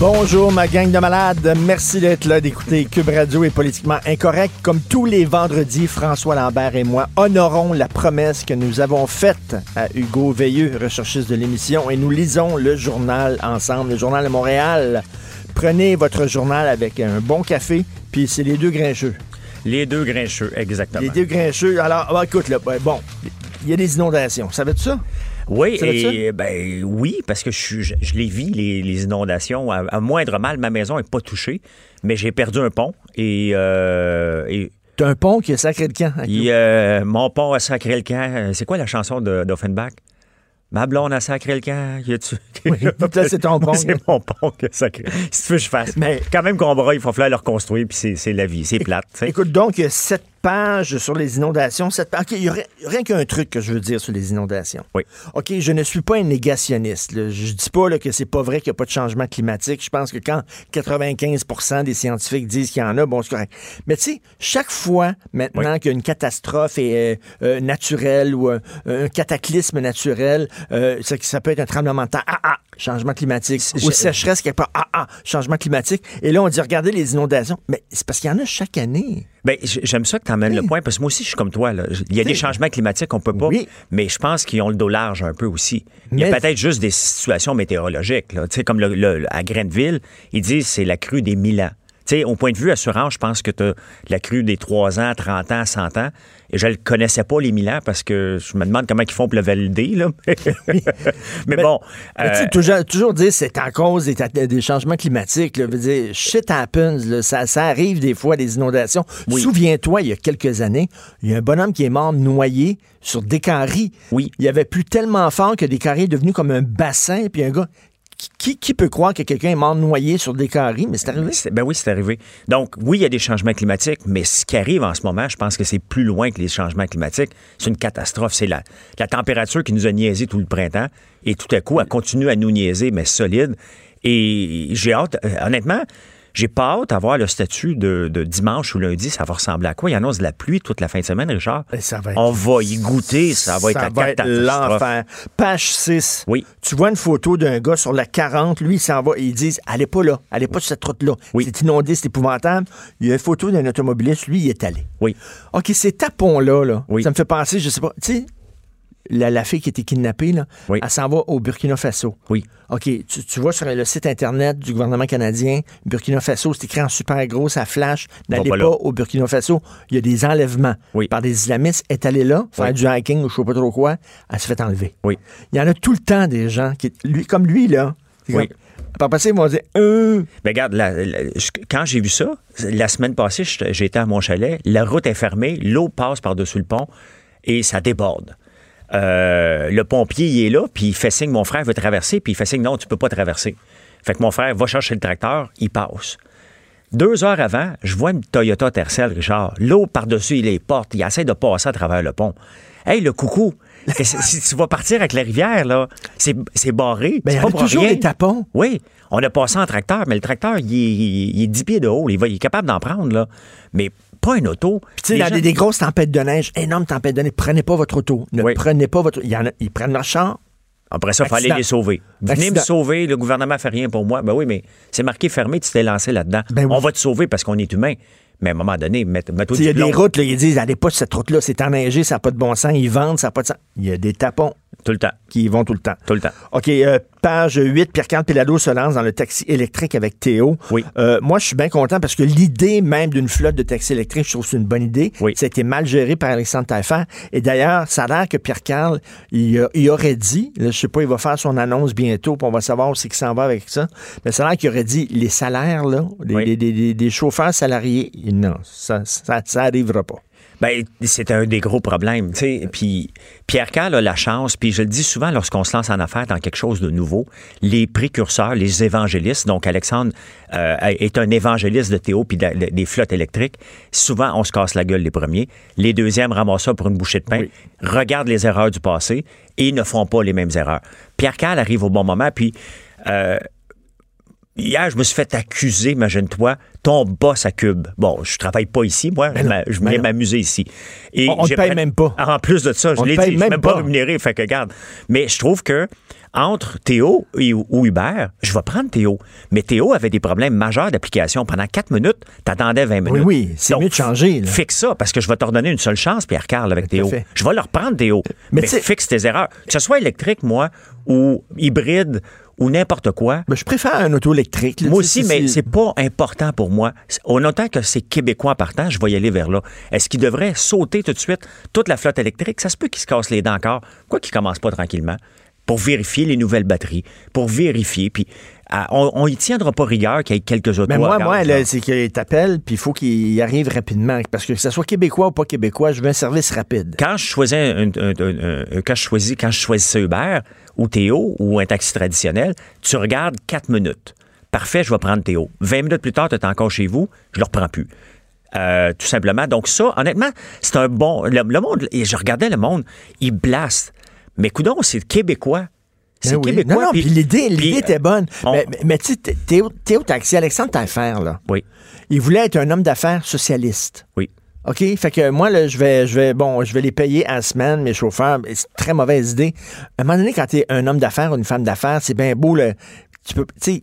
Bonjour ma gang de malades, merci d'être là, d'écouter Cube Radio est politiquement incorrect. Comme tous les vendredis, François Lambert et moi honorons la promesse que nous avons faite à Hugo Veilleux, recherchiste de l'émission, et nous lisons le journal ensemble, le journal de Montréal. Prenez votre journal avec un bon café, puis c'est les deux grincheux. Les deux grincheux, exactement. Les deux grincheux. Alors, ah, écoute, là, ben, bon, il y a des inondations. Savais-tu ça? Oui, et ben oui, parce que je, je, je les vis, les, les inondations. À, à moindre mal, ma maison n'est pas touchée, mais j'ai perdu un pont et, euh, et un pont qui est sacré de camp. euh, mon pont a sacré le camp. C'est quoi la chanson d'Offenbach? Ma blonde a sacré le camp. Y Oui, là, c'est ton pont. C'est mon pont qui a sacré. Si tu veux, je fasse. Mais- quand même qu'on il faut falloir le reconstruire, puis c'est- la vie, c'est plate. Écoute, donc, il y a sept pages sur les inondations. Sept pages. OK, il y aurait rien qu'un truc que je veux dire sur les inondations. Oui. OK, je ne suis pas un négationniste. là. Je dis pas là, que c'est pas vrai qu'il n'y a pas de changement climatique. Je pense que quand 95% des scientifiques disent qu'il y en a, bon, c'est correct. Mais tu sais, chaque fois maintenant qu'il y a une catastrophe est, euh, euh, naturelle ou un, un cataclysme naturel, euh, ça, ça peut être un tremblement de terre. Ah, ah, changement climatique. Ou sécheresse quelque part. Ah, ah, changement climatique. Et là, on dit, regardez les inondations. Mais c'est parce qu'il y en a chaque année. Ben, j'aime ça que tu emmènes le point, parce que moi aussi, je suis comme toi. là. Il y a des changements climatiques qu'on peut pas, Oui. mais je pense qu'ils ont le dos large un peu aussi. Il y a peut-être juste des situations météorologiques. Là. Tu sais, Comme le, le- à Grenville, ils disent c'est la crue des 1000 ans. Tu sais, au point de vue assurance, je pense que tu as la crue des 3 ans, 30 ans, 100 ans. Et je ne connaissais pas, les 1000 ans, parce que je me demande comment ils font pour le valider. Là. mais Mais- bon. Mais euh, toujours, toujours dire c'est en cause des, des changements climatiques. Là, veut dire, shit happens. là. ça, ça arrive des fois, des inondations. Oui. Souviens-toi, il y a quelques années, il y a un bonhomme qui est mort noyé sur Descaries. Oui. Il avait plu tellement fort que Descaries est devenu comme un bassin. Puis un gars, qui, qui peut croire que quelqu'un est mort noyé sur Descaries? Mais c'est arrivé? C'est- Ben oui, c'est arrivé. Donc, oui, il y a des changements climatiques, mais ce qui arrive en ce moment, je pense que c'est plus loin que les changements climatiques. C'est une catastrophe. C'est la, la température qui nous a niaisé tout le printemps et tout à coup, elle continue à nous niaiser, mais solide. Et j'ai hâte, euh, honnêtement, j'ai pas hâte à voir le statut de, de dimanche ou lundi. Ça va ressembler à quoi? Il annonce de la pluie toute la fin de semaine, Richard. Ben, ça va être- On va y goûter. Ça va être la catastrophe. l'enfer. Page 6. Oui. Tu vois une photo d'un gars sur la 40, lui, il s'en va et ils disent Allez pas là, allez pas sur cette route-là. Oui. C'est inondé, c'est épouvantable. Il y a une photo d'un automobiliste, lui, il est allé. Oui. OK, ces tapons-là, là, Oui. ça me fait penser, je sais pas, tu sais, la, la fille qui a été kidnappée, là, Oui. elle s'en va au Burkina Faso. Oui. OK, tu, tu vois sur le site Internet du gouvernement canadien, Burkina Faso, c'est écrit en super gros, ça flash. N'allez pas, au Burkina Faso. Il y a des enlèvements Oui. par des islamistes. Elle est allée là, faire Oui. du hiking ou je sais pas trop quoi. Elle se fait enlever. Oui. Il y en a tout le temps des gens qui, lui, comme lui, là. Oui. comme- Par passé, ils vont dire, euh, Ben regarde, la- la- je- quand j'ai vu ça, la semaine passée, j'étais j'étais à mon chalet, la route est fermée, l'eau passe par-dessus le pont et ça déborde. Euh, le pompier, il est là, puis il fait signe, mon frère veut traverser, puis il fait signe, non, tu peux pas traverser. Fait que mon frère va chercher le tracteur, il passe. Deux heures avant, je vois une Toyota Tercel, Richard. L'eau par-dessus les portes, il essaie de passer à travers le pont. Hey, le coucou, si tu vas partir avec la rivière, là, c'est c'est barré. ben, il y a toujours rien. des tapons. Oui, on a passé en tracteur, mais le tracteur, il est, il est 10 pieds de haut. Il, va, il est capable d'en prendre, là. Mais pas une auto. Tu sais, Les dans gens- des, des grosses tempêtes de neige, énormes tempêtes de neige, prenez pas votre auto. Ne Oui. prenez pas votre Il y en a, ils prennent leur char. Après ça, il fallait les sauver. Venez Accident. me sauver, le gouvernement fait rien pour moi. Ben oui, mais c'est marqué fermé, tu t'es lancé là-dedans. Ben oui. On va te sauver parce qu'on est humain. Mais à un moment donné, Tu sais, Il y a des routes, là, ils disent, allez pas sur cette route-là, c'est enneigé, ça n'a pas de bon sens, ils vendent, ça n'a pas de sens. Il y a des tapons tout le temps. qui y vont tout le temps. Tout le temps. OK, euh, page 8, Pierre-Carl Pelado se lance dans le taxi électrique avec Théo. Oui. Euh, moi, je suis bien content parce que l'idée même d'une flotte de taxi électrique, je trouve que c'est une bonne idée. Oui. Ça a été mal géré par Alexandre Taillefer. Et d'ailleurs, ça a l'air que Pierre-Carl, il, aurait dit, là, je sais pas, il va faire son annonce bientôt, puis on va savoir où c'est qu'il s'en va avec ça. Mais ça a l'air qu'il aurait dit, les salaires, là, Oui. des chauffeurs salariés, non, ça, ça, ça arrivera pas. Ben, c'est un des gros problèmes. tu sais. Puis Pierre Carl a la chance, puis je le dis souvent lorsqu'on se lance en affaires dans quelque chose de nouveau, les précurseurs, les évangélistes, donc Alexandre euh, est un évangéliste de Théo puis de- de- des flottes électriques, souvent on se casse la gueule les premiers. Les deuxièmes ramassent ça pour une bouchée de pain, regardent les erreurs du passé et ne font pas les mêmes erreurs. Pierre Carl arrive au bon moment, puis... euh, Hier, je me suis fait accuser, imagine-toi, ton boss à Cube. Bon, je travaille pas ici, moi, je m'a- je ben viens non. m'amuser ici. Et On- te paye même pas. En plus de ça, je l'ai dit, je suis même pas. rémunéré, fait que regarde. Mais je trouve que entre Théo et- ou Hubert, je vais prendre Théo. Mais Théo avait des problèmes majeurs d'application. Pendant quatre minutes, t'attendais 20 minutes. oui, c'est Donc, mieux de changer, là. Fixe ça, parce que je vais te redonner une seule chance, Pierre Carl, avec Théo. fait. Je vais leur prendre Théo. Mais Mais, fixe tes erreurs. Que ce soit électrique, moi, ou hybride, ou n'importe quoi. Ben, je préfère un auto électrique. là, Moi aussi, si mais c'est pas important pour moi. On entend que c'est québécois en partant, je vais y aller vers là. Est-ce qu'il devrait sauter tout de suite toute la flotte électrique? Ça se peut qu'il se casse les dents encore. Quoi qu'il commence pas tranquillement? Pour vérifier les nouvelles batteries, pour vérifier, puis ah, on, on y tiendra pas rigueur qu'il y ait quelques autos Mais moi, moi, c'est qu'il t'appelle, puis il faut qu'il arrive rapidement. Parce que que ce soit québécois ou pas québécois, je veux un service rapide. quand je un, un- un- quand je choisis quand je choisissais Uber ou Théo ou un taxi traditionnel, tu regardes 4 minutes. Parfait, je vais prendre Théo. 20 minutes plus tard, tu es encore chez vous, je le reprends plus. Euh, tout simplement. Donc ça, honnêtement, c'est un bon. Le, le monde, et je regardais le monde, il blaste. Mais coudon, c'est québécois. C'est Ben oui. québécois. Non, non, puis l'idée, était bonne. on- Mais, tu sais, Théo, Théo Taxi, Alexandre Taillefer, là, Oui, il voulait être un homme d'affaires socialiste. oui. OK? Fait que moi, là, je vais, je vais, bon, je vais les payer à la semaine, mes chauffeurs. C'est une très mauvaise idée. À un moment donné, quand tu es un homme d'affaires ou une femme d'affaires, c'est bien beau, tu peux, tu sais,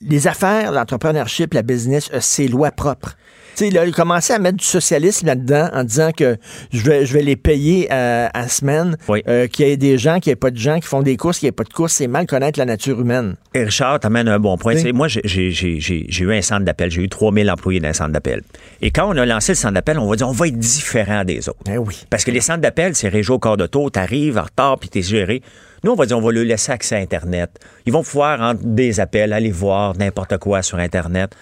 les affaires, l'entrepreneurship, la business, euh, c'est loi propre. Sais, là, il commençait à mettre du socialisme là-dedans en disant que je vais, je vais les payer euh, à semaine, Oui. euh, qu'il y ait des gens, qu'il n'y ait pas de gens qui font des courses, qu'il n'y ait pas de courses. C'est mal connaître la nature humaine. Et Richard, t'amènes un bon point. Oui. Tu sais, Moi, j'ai- j'ai j'ai- j'ai- j'ai eu un centre d'appel. J'ai eu 3000 employés dans un centre d'appel. Et quand on a lancé le centre d'appel, on va dire on va être différent des autres. Eh oui. Parce que les centres d'appel, c'est région au corps de tour, t'arrives en retard puis t'es géré. Nous, on va dire on va leur laisser accès à Internet. Ils vont pouvoir, entre des appels, aller voir n'importe quoi sur Internet.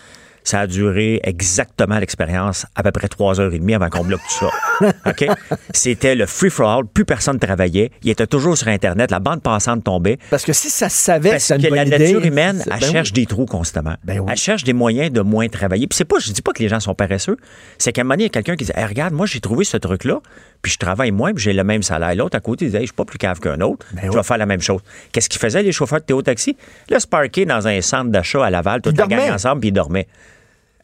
Ça a duré exactement l'expérience, à peu près trois heures et demie avant qu'on bloque tout ça. OK? C'était le free-for-all, plus personne travaillait. Il était toujours sur Internet, la bande passante tombait. Parce que si ça se savait Parce que la idée, nature humaine, elle ben cherche oui. des trous constamment. Ben oui. Elle cherche des moyens de moins travailler. Puis c'est pas, je dis pas que les gens sont paresseux. C'est qu'à un moment donné, il y a quelqu'un qui dit Hey, Regarde, moi, j'ai trouvé ce truc-là, puis je travaille moins, puis j'ai le même salaire. L'autre à côté, il dit Hey, Je suis pas plus cave qu'un autre, Ben je oui. vais faire la même chose. Qu'est-ce qu'ils faisaient, les chauffeurs de Théo Taxi? Là, se parquer dans un centre d'achat à Laval, toute Ils la gang ensemble, puis ils dormaient.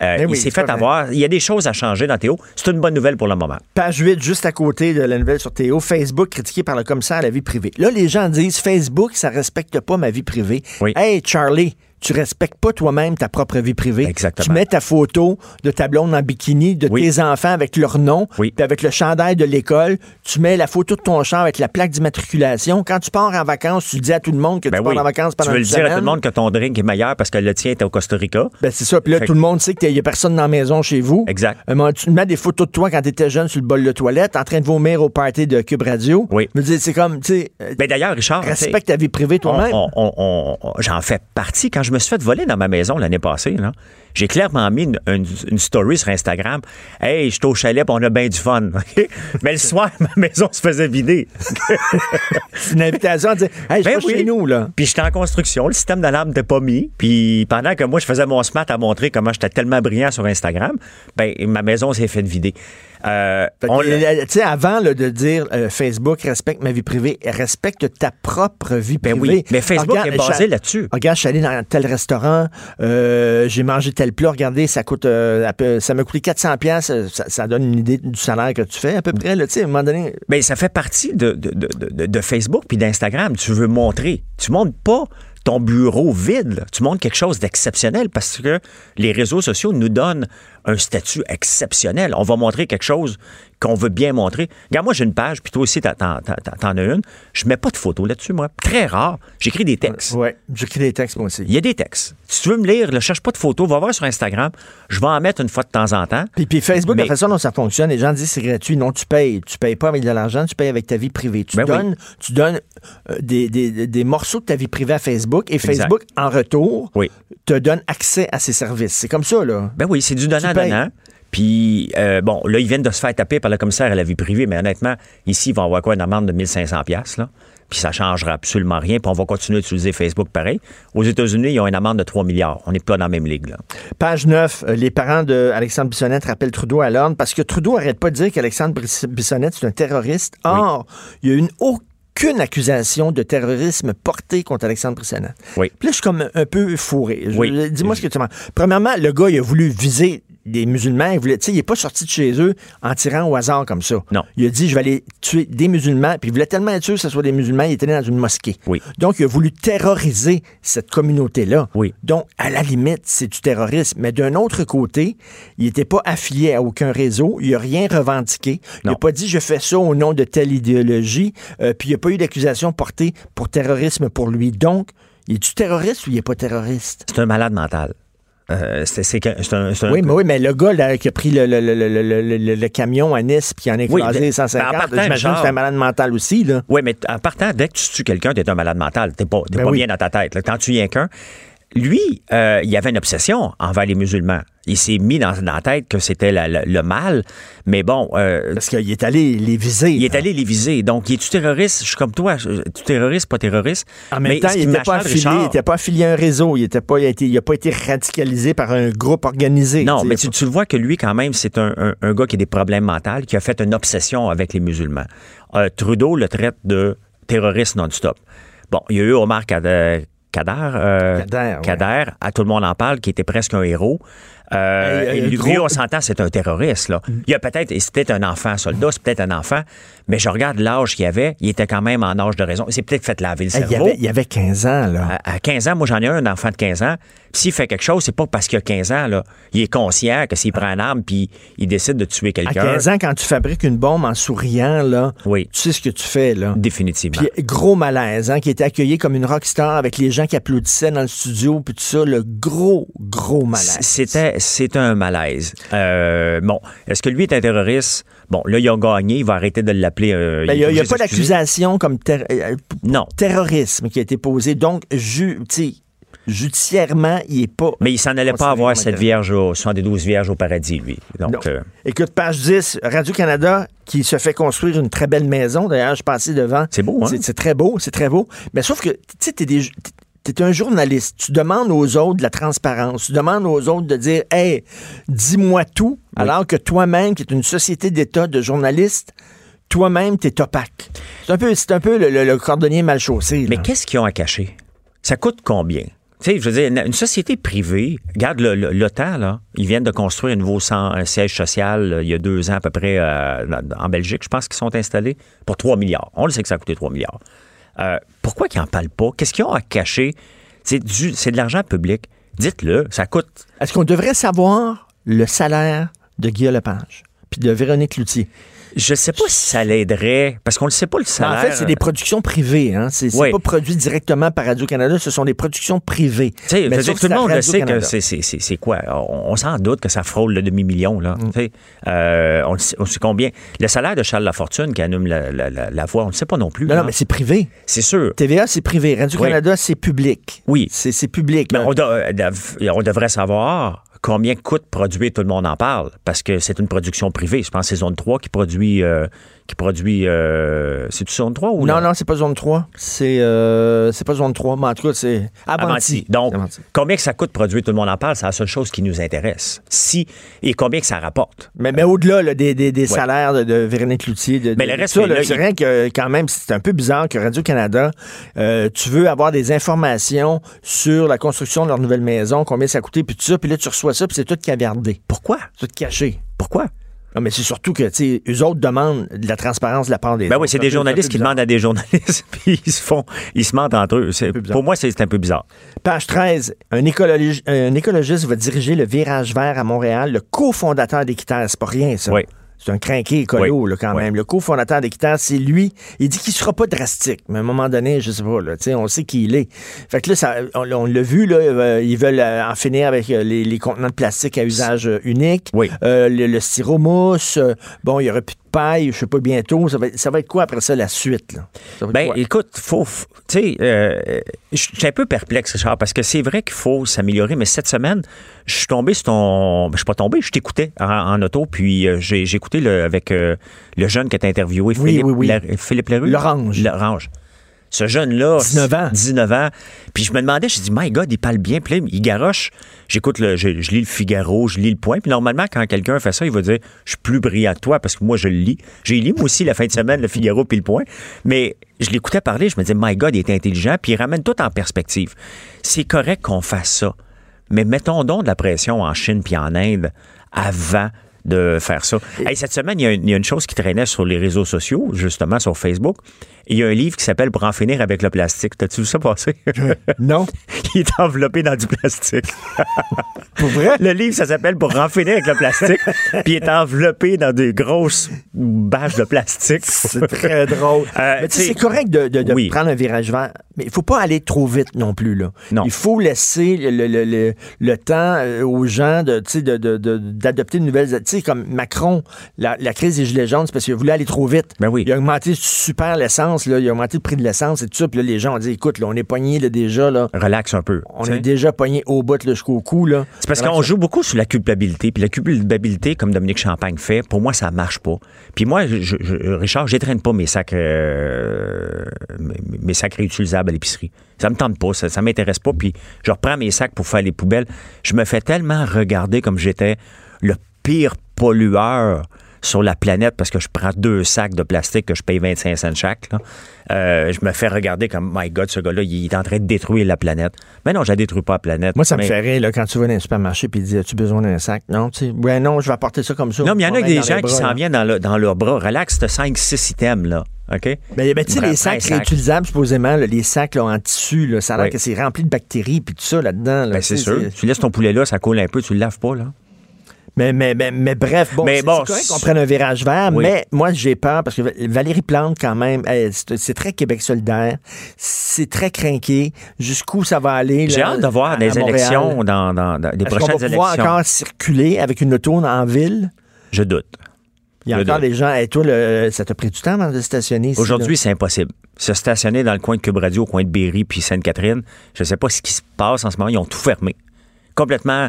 Euh, Ben il s'est c'est fait avoir. Il y a des choses à changer dans Théo. C'est une bonne nouvelle pour le moment. Page 8, juste à côté de la nouvelle sur Théo, Facebook critiqué par le commissaire à la vie privée. Là, les gens disent Facebook, ça respecte pas ma vie privée. Oui. Hey, Charlie, tu respectes pas toi-même ta propre vie privée. Exactement. Tu mets ta photo de ta blonde en bikini, de Oui. tes enfants avec leur nom, Oui. puis avec le chandail de l'école. Tu mets la photo de ton char avec la plaque d'immatriculation. Quand tu pars en vacances, tu dis à tout le monde que Ben tu pars en vacances tu pendant veux une le dire à tout le monde que ton drink est meilleur parce que le tien est au Costa Rica. Ben, c'est ça. Puis là, Fait tout le monde sait qu'il n'y a personne dans la maison chez vous. Exact. Moment, tu mets des photos de toi quand tu étais jeune sur le bol de toilette, en train de vomir au party de Cube Radio. Oui. Me dis, c'est comme, tu sais, euh, Ben d'ailleurs, Richard, tu respecte ta vie privée toi-même. j'en fais partie. Quand je me suis fait voler dans ma maison l'année passée, j'ai clairement mis une, une- une story sur Instagram. Hey, je suis au chalet, on a bien du fun. Mais le soir, ma maison se faisait vider. C'est une invitation à dire, hey, je Ben suis pas oui. chez nous, là. Puis j'étais en construction, le système d'alarme n'était pas mis. Puis pendant que moi, je faisais mon smart à montrer comment j'étais tellement brillant sur Instagram, ben ma maison s'est faite vider. Euh, on- euh, avant là, de dire euh, Facebook respecte ma vie privée, respecte ta propre vie Ben privée. oui, mais Facebook Regarde, est basé là-dessus. Regarde, je suis allé dans tel restaurant, euh, j'ai mangé tel plat, regardez, ça coûte, ça m'a coûté 400 pièces, ça, ça donne une idée du salaire que tu fais à peu près, là, à un moment donné. Ben, ça fait partie de, de, de- de- de Facebook puis d'Instagram. Tu veux montrer. Tu montres pas ton bureau vide. là. Tu montres quelque chose d'exceptionnel parce que les réseaux sociaux nous donnent un statut exceptionnel. On va montrer quelque chose qu'on veut bien montrer. Regarde, moi, j'ai une page, puis toi aussi, t'en, t'en- t'en- t'en as une. Je mets pas de photos là-dessus, moi. Très rare. J'écris des textes. Ouais, j'écris des textes, moi aussi. Il y a des textes. Si tu veux me lire, ne cherche pas de photos, va voir sur Instagram. Je vais en mettre une fois de temps en temps. Puis, puis Facebook, Mais- la façon dont ça fonctionne, les gens disent c'est gratuit. Non, tu payes. Tu payes pas avec de l'argent, tu payes avec ta vie privée. Tu Ben oui. donnes, tu donnes euh, des, des- des morceaux de ta vie privée à Facebook et Exact. Facebook, en retour, Oui. te donne accès à ses services. C'est comme ça, là. Ben oui, c'est du donnant-donnant. Puis, euh, bon, là, ils viennent de se faire taper par le commissaire à la vie privée, mais honnêtement, ici, ils vont avoir quoi, une amende de 1500 pièces là? Puis ça changera absolument rien, puis on va continuer d'utiliser Facebook pareil. Aux États-Unis, ils ont une amende de 3 milliards. On n'est pas dans la même ligue, là. Page 9, euh, les parents d'Alexandre Bissonnette rappellent Trudeau à l'ordre parce que Trudeau arrête pas de dire qu'Alexandre Bissonnette, c'est un terroriste. Or, il y a eu une aucune accusation de terrorisme portée contre Alexandre Bissonnette. Oui. Puis là, je suis comme un peu fourré. Oui. Dis-moi ce que tu penses. Premièrement, le gars, il a voulu viser des musulmans. Il voulait, tu sais, il est pas sorti de chez eux en tirant au hasard comme ça. Non. Il a dit, je vais aller tuer des musulmans. Puis il voulait tellement être sûr que ce soit des musulmans, il était dans une mosquée. Oui. Donc, il a voulu terroriser cette communauté-là. Oui. Donc, à la limite, c'est du terrorisme. Mais d'un autre côté, il n'était pas affilié à aucun réseau. Il n'a rien revendiqué. Il n'a pas dit je fais ça au nom de telle idéologie. Euh, puis il n'y a pas eu d'accusation portée pour terrorisme pour lui. Donc, il est-tu terroriste ou il n'est pas terroriste? C'est un malade mental. Euh, c'est c'est que- c'est un, Oui, mais oui, mais le gars là, qui a pris le, camion à Nice puis en a Oui, écrasé mais- 150, en partant, j'imagine que c'est un malade mental aussi. Là. Oui, mais en partant, dès que tu tues quelqu'un, t'es un malade mental. T'es pas, t'es Ben pas oui. bien dans ta tête. là. Quand tu viens qu'un, lui, euh, il avait une obsession envers les musulmans. Il s'est mis dans, dans la tête que c'était le mal. Mais bon, euh, Parce qu'il est allé les viser. il est allé les viser. Donc, il est-tu terroriste? Je suis comme toi. Tu terroriste, pas terroriste? En même Mais temps, il n'était pas, pas affilié à un réseau. Il n'a pas, il a pas été radicalisé par un groupe organisé. Non, mais tu, tu le vois que lui, quand même, c'est un, un- un gars qui a des problèmes mentaux, qui a fait une obsession avec les musulmans. Euh, Trudeau le traite de terroriste non-stop. Bon, il y a eu Omar Kader, Kader, euh, Kader, ouais. Kader, à tout le monde en parle, qui était presque un héros. Euh, et euh, lui, gros- on s'entend, c'est un terroriste. Là. Il y a peut-être, et c'est peut-être un enfant soldat, c'est peut-être un enfant, mais je regarde l'âge qu'il avait, il était quand même en âge de raison. Il s'est peut-être fait laver le hey, il, y cerveau. avait, il y avait 15 ans, là. À, à 15 ans, moi j'en ai un, un enfant de 15 ans. S'il fait quelque chose, c'est pas parce qu'il a 15 ans. Là. Il est conscient que s'il prend une arme puis il décide de tuer À quelqu'un. 15 ans, quand tu fabriques une bombe en souriant, là, Oui. tu sais ce que tu fais, là. Définitivement. Puis gros malaise, hein, qui était accueilli comme une rockstar avec les gens qui applaudissaient dans le studio, puis tout ça, le gros, gros malaise. C'était, c'est un malaise. Euh, bon, est-ce que lui est un terroriste? Bon, là, il a gagné, il va arrêter de l'appeler. euh, Ben, Il n'y a, pas d'accusation comme ter- euh, Non. terrorisme qui a été posée. Donc, ju, judiciairement, il n'est pas. Mais il s'en allait pas avoir cette vierge, au, 72 vierges au paradis, lui. Donc, euh, Écoute, page 10, Radio-Canada qui se fait construire une très belle maison. D'ailleurs, je passais devant. C'est beau, hein? C'est- C'est très beau, c'est très beau. Mais sauf que, tu sais, des- t'es un journaliste. Tu demandes aux autres de la transparence. Tu demandes aux autres de dire, hey, dis-moi tout. Alors que toi-même, qui es une société d'État de journalistes, toi-même, t'es opaque. C'est un peu, c'est un peu le, le- le cordonnier mal chaussé. Mais qu'est-ce qu'ils ont à cacher? Ça coûte combien? Tu sais, je veux dire, une, une société privée, regarde l'OTAN, là, ils viennent de construire un nouveau un siège social euh, il y a deux ans à peu près euh, en Belgique, je pense qu'ils sont installés pour 3 milliards. On le sait que ça a coûté 3 milliards. Euh, pourquoi qu'ils n'en parlent pas? Qu'est-ce qu'ils ont à cacher? C'est, de l'argent public. Dites-le, ça coûte. Est-ce qu'on devrait savoir le salaire de Guy Lepage puis de Véronique Loutier? Je sais pas si ça l'aiderait, parce qu'on ne sait pas le Ben, salaire. en fait, c'est des productions privées. Hein? C'est Oui. pas produit directement par Radio-Canada, ce sont des productions privées. Tu sais, Mais tout le monde le sait que c'est, quoi? On, on s'en doute que ça frôle le demi-million. Là, Mm. Euh, on, sait, on sait combien. Le salaire de Charles Lafortune qui anime la, la, la, la voix, on ne le sait pas non plus. Non, non, mais c'est privé. c'est sûr. TVA, c'est privé. Radio-Canada, c'est public. Oui. C'est public. Mais là. on, euh, on devrait savoir combien coûte produire Tout le monde en parle, parce que c'est une production privée. Je pense que c'est Zone 3 qui produit... euh, qui produit euh, c'est-tu Zone 3 ou Non, non, c'est pas zone 3. C'est euh, c'est pas zone 3, mais en tout cas, c'est Avanti. Donc, Avanti. combien que ça coûte produire Tout le monde en parle, c'est la seule chose qui nous intéresse. Si, et combien que ça rapporte? Mais, mais au-delà là, des, des- salaires de, de Véronique Loutier, de, Mais le reste, ça, là, il- rien que quand même, c'est un peu bizarre que Radio-Canada, euh, tu veux avoir des informations sur la construction de leur nouvelle maison, combien ça a coûté, puis tout ça, puis là, tu reçois ça, puis c'est tout cavardé. Pourquoi? Tout caché. Pourquoi? Non, mais c'est surtout que, tu sais, eux autres demandent de la transparence de la part des Ben oui, c'est des journalistes qui demandent à des journalistes, puis ils se font, ils se mentent entre eux. Pour moi, c'est un peu bizarre. Page 13, un, écologi- un écologiste va diriger le virage vert à Montréal, le cofondateur d'Équiterre. C'est pas rien, ça. Oui. C'est un crinqué écolo, Oui. là, quand Oui. même. Le cofondateur d'Équiterre, c'est lui. Il dit qu'il sera pas drastique, mais à un moment donné, je sais pas, là, on sait qui il est. Fait que là, ça, on, on l'a vu, là, euh, ils veulent euh, en finir avec euh, les, les contenants de plastique à usage unique. Oui. Euh, le, le styromousse. bon, il y aurait plus de paille, je sais pas, bientôt. Ça va, être- ça va être quoi après ça, la suite? Là? Ça Ben, écoute, faut, tu sais, euh, je suis un peu perplexe, Richard, parce que c'est vrai qu'il faut s'améliorer, mais cette semaine, je suis tombé sur ton, ben, je suis pas tombé, je t'écoutais en, en auto, puis euh, j'ai écouté le, avec euh, le jeune qui t'a interviewé, Oui, Philippe, oui, oui. Lar- Philippe Larue. L'Orange. L'Orange. Ce jeune-là, 19 ans. 19 ans. Puis je me demandais, je dis, my God, il parle bien. Puis là, il garoche. J'écoute, le, je, je lis le Figaro, je lis le Point. Puis normalement, quand quelqu'un fait ça, il va dire, je suis plus brillant que toi parce que moi, je le lis. J'ai lu moi aussi la fin de semaine, le Figaro puis le Point. Mais je l'écoutais parler, je me disais, my God, il est intelligent. Puis il ramène tout en perspective. C'est correct qu'on fasse ça. Mais mettons donc de la pression en Chine puis en Inde avant de faire ça. Hey, cette semaine, il y, a une, il y a une chose qui traînait sur les réseaux sociaux, justement sur Facebook. Il y a un livre qui s'appelle Pour en finir avec le plastique. T'as-tu vu ça passer? Non? il est enveloppé dans du plastique. Pour vrai? Le livre, ça s'appelle Pour en finir avec le plastique. Puis il est enveloppé dans des grosses bâches de plastique. C'est très drôle. Euh, mais tu sais, t'sais- c'est correct de, de- de Oui. prendre un virage vert, mais il faut pas aller trop vite non plus. Là. Non. Il faut laisser le, le- le- le- le temps euh, aux gens sais, de, de- de- d'adopter de nouvelles... Tu sais, comme Macron, la, la crise des gilets jaunes, c'est parce qu'il a voulu aller trop vite. Ben oui. Il a augmenté super l'essence, là, il a augmenté le prix de l'essence et tout ça. Puis là, les gens ont dit, écoute, là, on est pogné là, déjà, là. Relax un peu. On est déjà pogné au bout jusqu'au cou. Là. C'est parce qu'on joue beaucoup sur la culpabilité. Puis la culpabilité, comme Dominique Champagne fait, pour moi, ça marche pas. Puis moi, je, je- Richard, j'étraîne pas mes sacs, euh, mes, mes sacs réutilisables à l'épicerie. Ça me tente pas, ça, ça m'intéresse pas. Puis je reprends mes sacs pour faire les poubelles. Je me fais tellement regarder comme j'étais le pire pollueur sur la planète parce que je prends deux sacs de plastique que je paye 25 cents chaque. là. Euh, je me fais regarder comme, my God, ce gars-là, il est en train de détruire la planète. Mais non, je la détruis pas la planète. Moi, ça me fait rire là, quand tu vas dans un supermarché et dit As-tu besoin d'un sac? Non, tu sais, ouais, non, je vais apporter ça comme ça. Non, mais il y en a des gens qui s'en viennent dans, le- dans leurs bras. Relax, t'as 5-6 items, là. OK? Mais, mais tu sais, les sacs sac. réutilisables, supposément, là, les sacs là, en tissu, là, ça a l'air Oui. que c'est rempli de bactéries puis tout ça là-dedans. là, Ben, c'est sûr. Tu laisses ton poulet là, ça coule un peu, tu le laves pas, là. Mais, mais, mais, mais bref, bon, Mais c'est bon, correct qu'on prenne un virage vert, Oui. mais moi, j'ai peur parce que Valérie Plante, quand même, elle, c'est c'est très Québec solidaire, c'est très craqué. Jusqu'où ça va aller? J'ai hâte de voir à- des à élections dans, dans, dans les Est-ce qu'on prochaines va pouvoir élections. encore circuler avec une auto en ville? Je doute. Il y a encore des gens. Et toi, le- ça t'a pris du temps avant de stationner ici? Aujourd'hui, c'est impossible. Se stationner dans le coin de Cube Radio, au coin de Berry puis Sainte-Catherine, je sais pas ce qui se passe en ce moment. Ils ont tout fermé. Complètement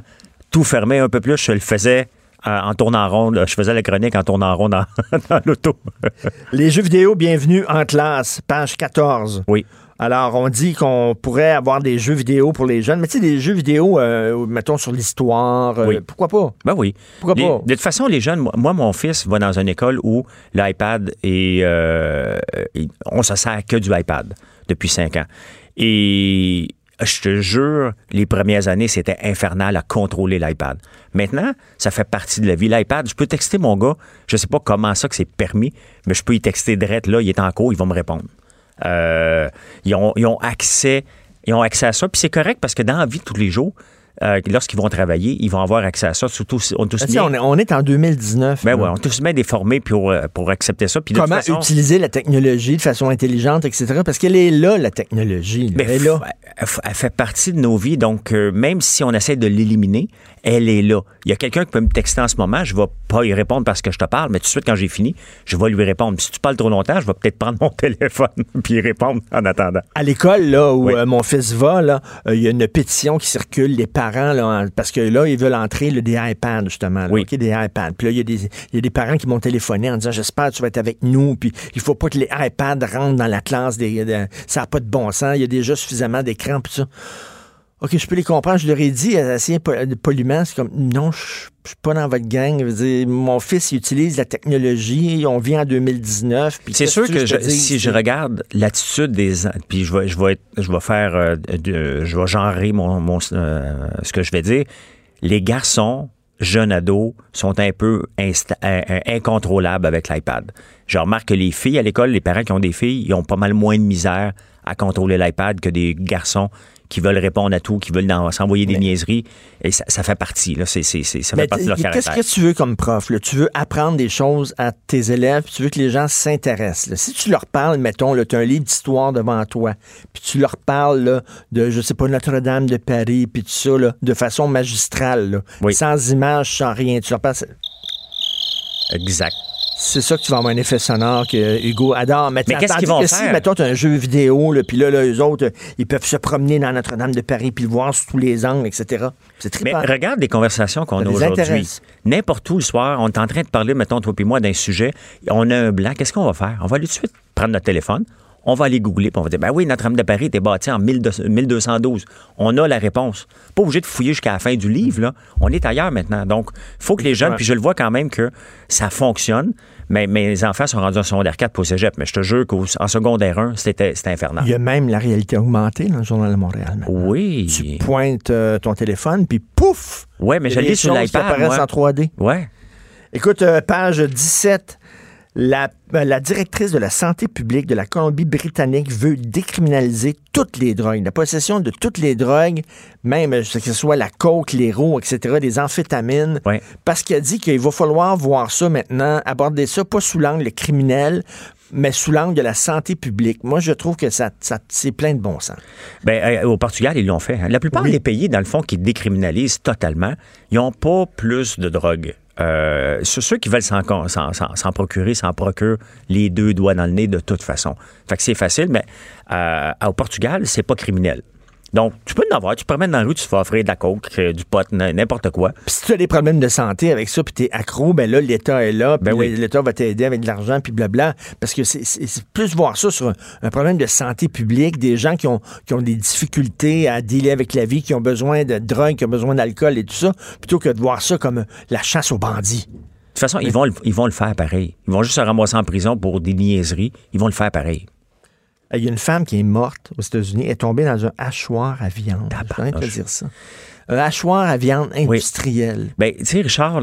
tout fermé un peu plus. Je le faisais euh, en tournant en rond. Je faisais la chronique en tournant en rond dans, dans l'auto. Les jeux vidéo, bienvenue en classe, page 14. oui. Alors, on dit qu'on pourrait avoir des jeux vidéo pour les jeunes, mais tu sais, des jeux vidéo, euh, mettons, sur l'histoire, euh, Oui. pourquoi pas? Ben oui. Pourquoi Les- pas? de toute façon, les jeunes, moi, mon fils va dans une école où l'iPad est. euh, il- on se sert que du iPad depuis cinq ans. Et je te jure, les premières années, c'était infernal à contrôler l'iPad. Maintenant, ça fait partie de la vie. L'iPad, je peux texter mon gars, je sais pas comment ça que c'est permis, mais je peux y texter direct là, il est en cours, il va me répondre. Euh, ils, ont, ils ont accès. Ils ont accès à ça, puis c'est correct parce que dans la vie de tous les jours, euh, lorsqu'ils vont travailler, ils vont avoir accès à ça. Surtout, si- on est tous bien, on, est, on est en 2019. ben ouais, on est tous bien déformés pour, euh, pour accepter ça. Puis Comment façon, utiliser la technologie de façon intelligente, etc. Parce qu'elle est là, la technologie. là. ben, elle est là. elle, fait partie de nos vies. Donc, euh, même si on essaie de l'éliminer, elle est là. Il y a quelqu'un qui peut me texter en ce moment, je vais pas y répondre parce que je te parle, mais tout de suite, quand j'ai fini, je vais lui répondre. Puis si tu parles trop longtemps, je vais peut-être prendre mon téléphone puis y répondre en attendant. À l'école, là, où Oui. euh, mon fils va, là, euh, il y a une pétition qui circule, les parents, là, en- parce que là, ils veulent entrer là, des iPads, justement. là, Oui. OK, des iPads. Puis là, il y, a des- il y a des parents qui m'ont téléphoné en disant J'espère que tu vas être avec nous. Puis il faut pas que les iPads rentrent dans la classe. Des, de- ça n'a pas de bon sens. Il y a déjà suffisamment d'écrans. Puis ça. OK, je peux les comprendre. Je leur ai dit, euh, assez po- poliment, c'est comme Non, je je suis pas dans votre gang. Je veux dire, mon fils, il utilise la technologie. On vit en 2019. puis C'est sûr que je- si je regarde l'attitude des puis je vais je vais être- je vais faire euh, de- je vais genrer mon, mon, euh, ce que je vais dire les garçons jeunes ados sont un peu euh, euh, incontrôlables avec l'iPad. Je remarque que les filles à l'école, les parents qui ont des filles, ils ont pas mal moins de misère à contrôler l'iPad que des garçons qui veulent répondre à tout, qui veulent s'envoyer des niaiseries. Et ça, ça fait partie, là. C'est, ça fait Mais partie de leur caractère. Qu'est-ce que tu veux comme prof? là? Tu veux apprendre des choses à tes élèves, puis tu veux que les gens s'intéressent. Si tu leur parles, mettons, tu as un livre d'histoire devant toi, puis tu leur parles là, de, je sais pas, Notre-Dame de Paris, puis tout ça, là, de façon magistrale, là, Oui. sans images, sans rien. Tu leur parles. Exact. C'est ça que tu vas avoir un effet sonore que Hugo adore. Mais, Mais qu'est-ce qu'ils vont que faire? Si, mettons, tu as un jeu vidéo, là, puis là, là, eux autres, euh, ils peuvent se promener dans Notre-Dame de Paris, puis le voir sous tous les angles, etc. C'est très Mais regarde les conversations qu'on a aujourd'hui. N'importe où le soir, on est en train de parler, mettons, toi et moi, d'un sujet. On a un blanc. Qu'est-ce qu'on va faire? On va aller tout de suite prendre notre téléphone. On va aller googler, puis on va dire, ben oui, Notre-Dame de Paris était bâtie en 1200 1212. On a la réponse. Pas obligé de fouiller jusqu'à la fin du livre, là. On est ailleurs maintenant. Donc, il faut que les jeunes, puis je le vois quand même que ça fonctionne, mais mes enfants sont rendus en secondaire 4 pour cégep, mais je te jure qu'en secondaire 1, c'était infernal. Il y a même la réalité augmentée dans le Journal de Montréal. maintenant. Oui. Tu pointes euh, ton téléphone, puis pouf! Ouais, mais je l'ai des sur l'iPad, apparaissent en 3D. Ouais. Écoute, euh, page 17. La, euh, la directrice de la santé publique de la Colombie-Britannique veut décriminaliser toutes les drogues, la possession de toutes les drogues, même euh, que ce soit la coke, l'héro, etc., des amphétamines, parce qu'elle dit qu'il va falloir voir ça maintenant, aborder ça pas sous l'angle criminel, mais sous l'angle de la santé publique. Moi, je trouve que ça, ça c'est plein de bon sens. Euh, au Portugal, ils l'ont fait. hein. La plupart Oui. des pays, dans le fond, qui décriminalisent totalement, ils n'ont pas plus de drogue. Euh, ceux qui veulent s'en procurer, s'en procurent les deux doigts dans le nez de toute façon. Fait que c'est facile, mais euh, au Portugal, c'est pas criminel. Donc, tu peux en avoir. Tu te promènes dans la rue, tu te fais offrir de la coke, euh, du pot, n'importe quoi. Puis si tu as des problèmes de santé avec ça, puis t'es accro, ben là, l'État est là, puis Ben oui. l'État va t'aider avec de l'argent, puis blabla. Parce que c'est- plus voir ça sur un, un problème de santé publique, des gens qui ont, qui ont des difficultés à dealer avec la vie, qui ont besoin de drogue, qui ont besoin d'alcool et tout ça, plutôt que de voir ça comme la chasse aux bandits. De toute façon, ils vont, ils vont le faire pareil. Ils vont juste se ramasser en prison pour des niaiseries. Ils vont le faire pareil. Il y a une femme qui est morte aux États-Unis, elle est tombée dans un hachoir à viande. Te Tabarnouche. dire ça. Un hachoir à viande industriel. Ben, tu sais, Richard,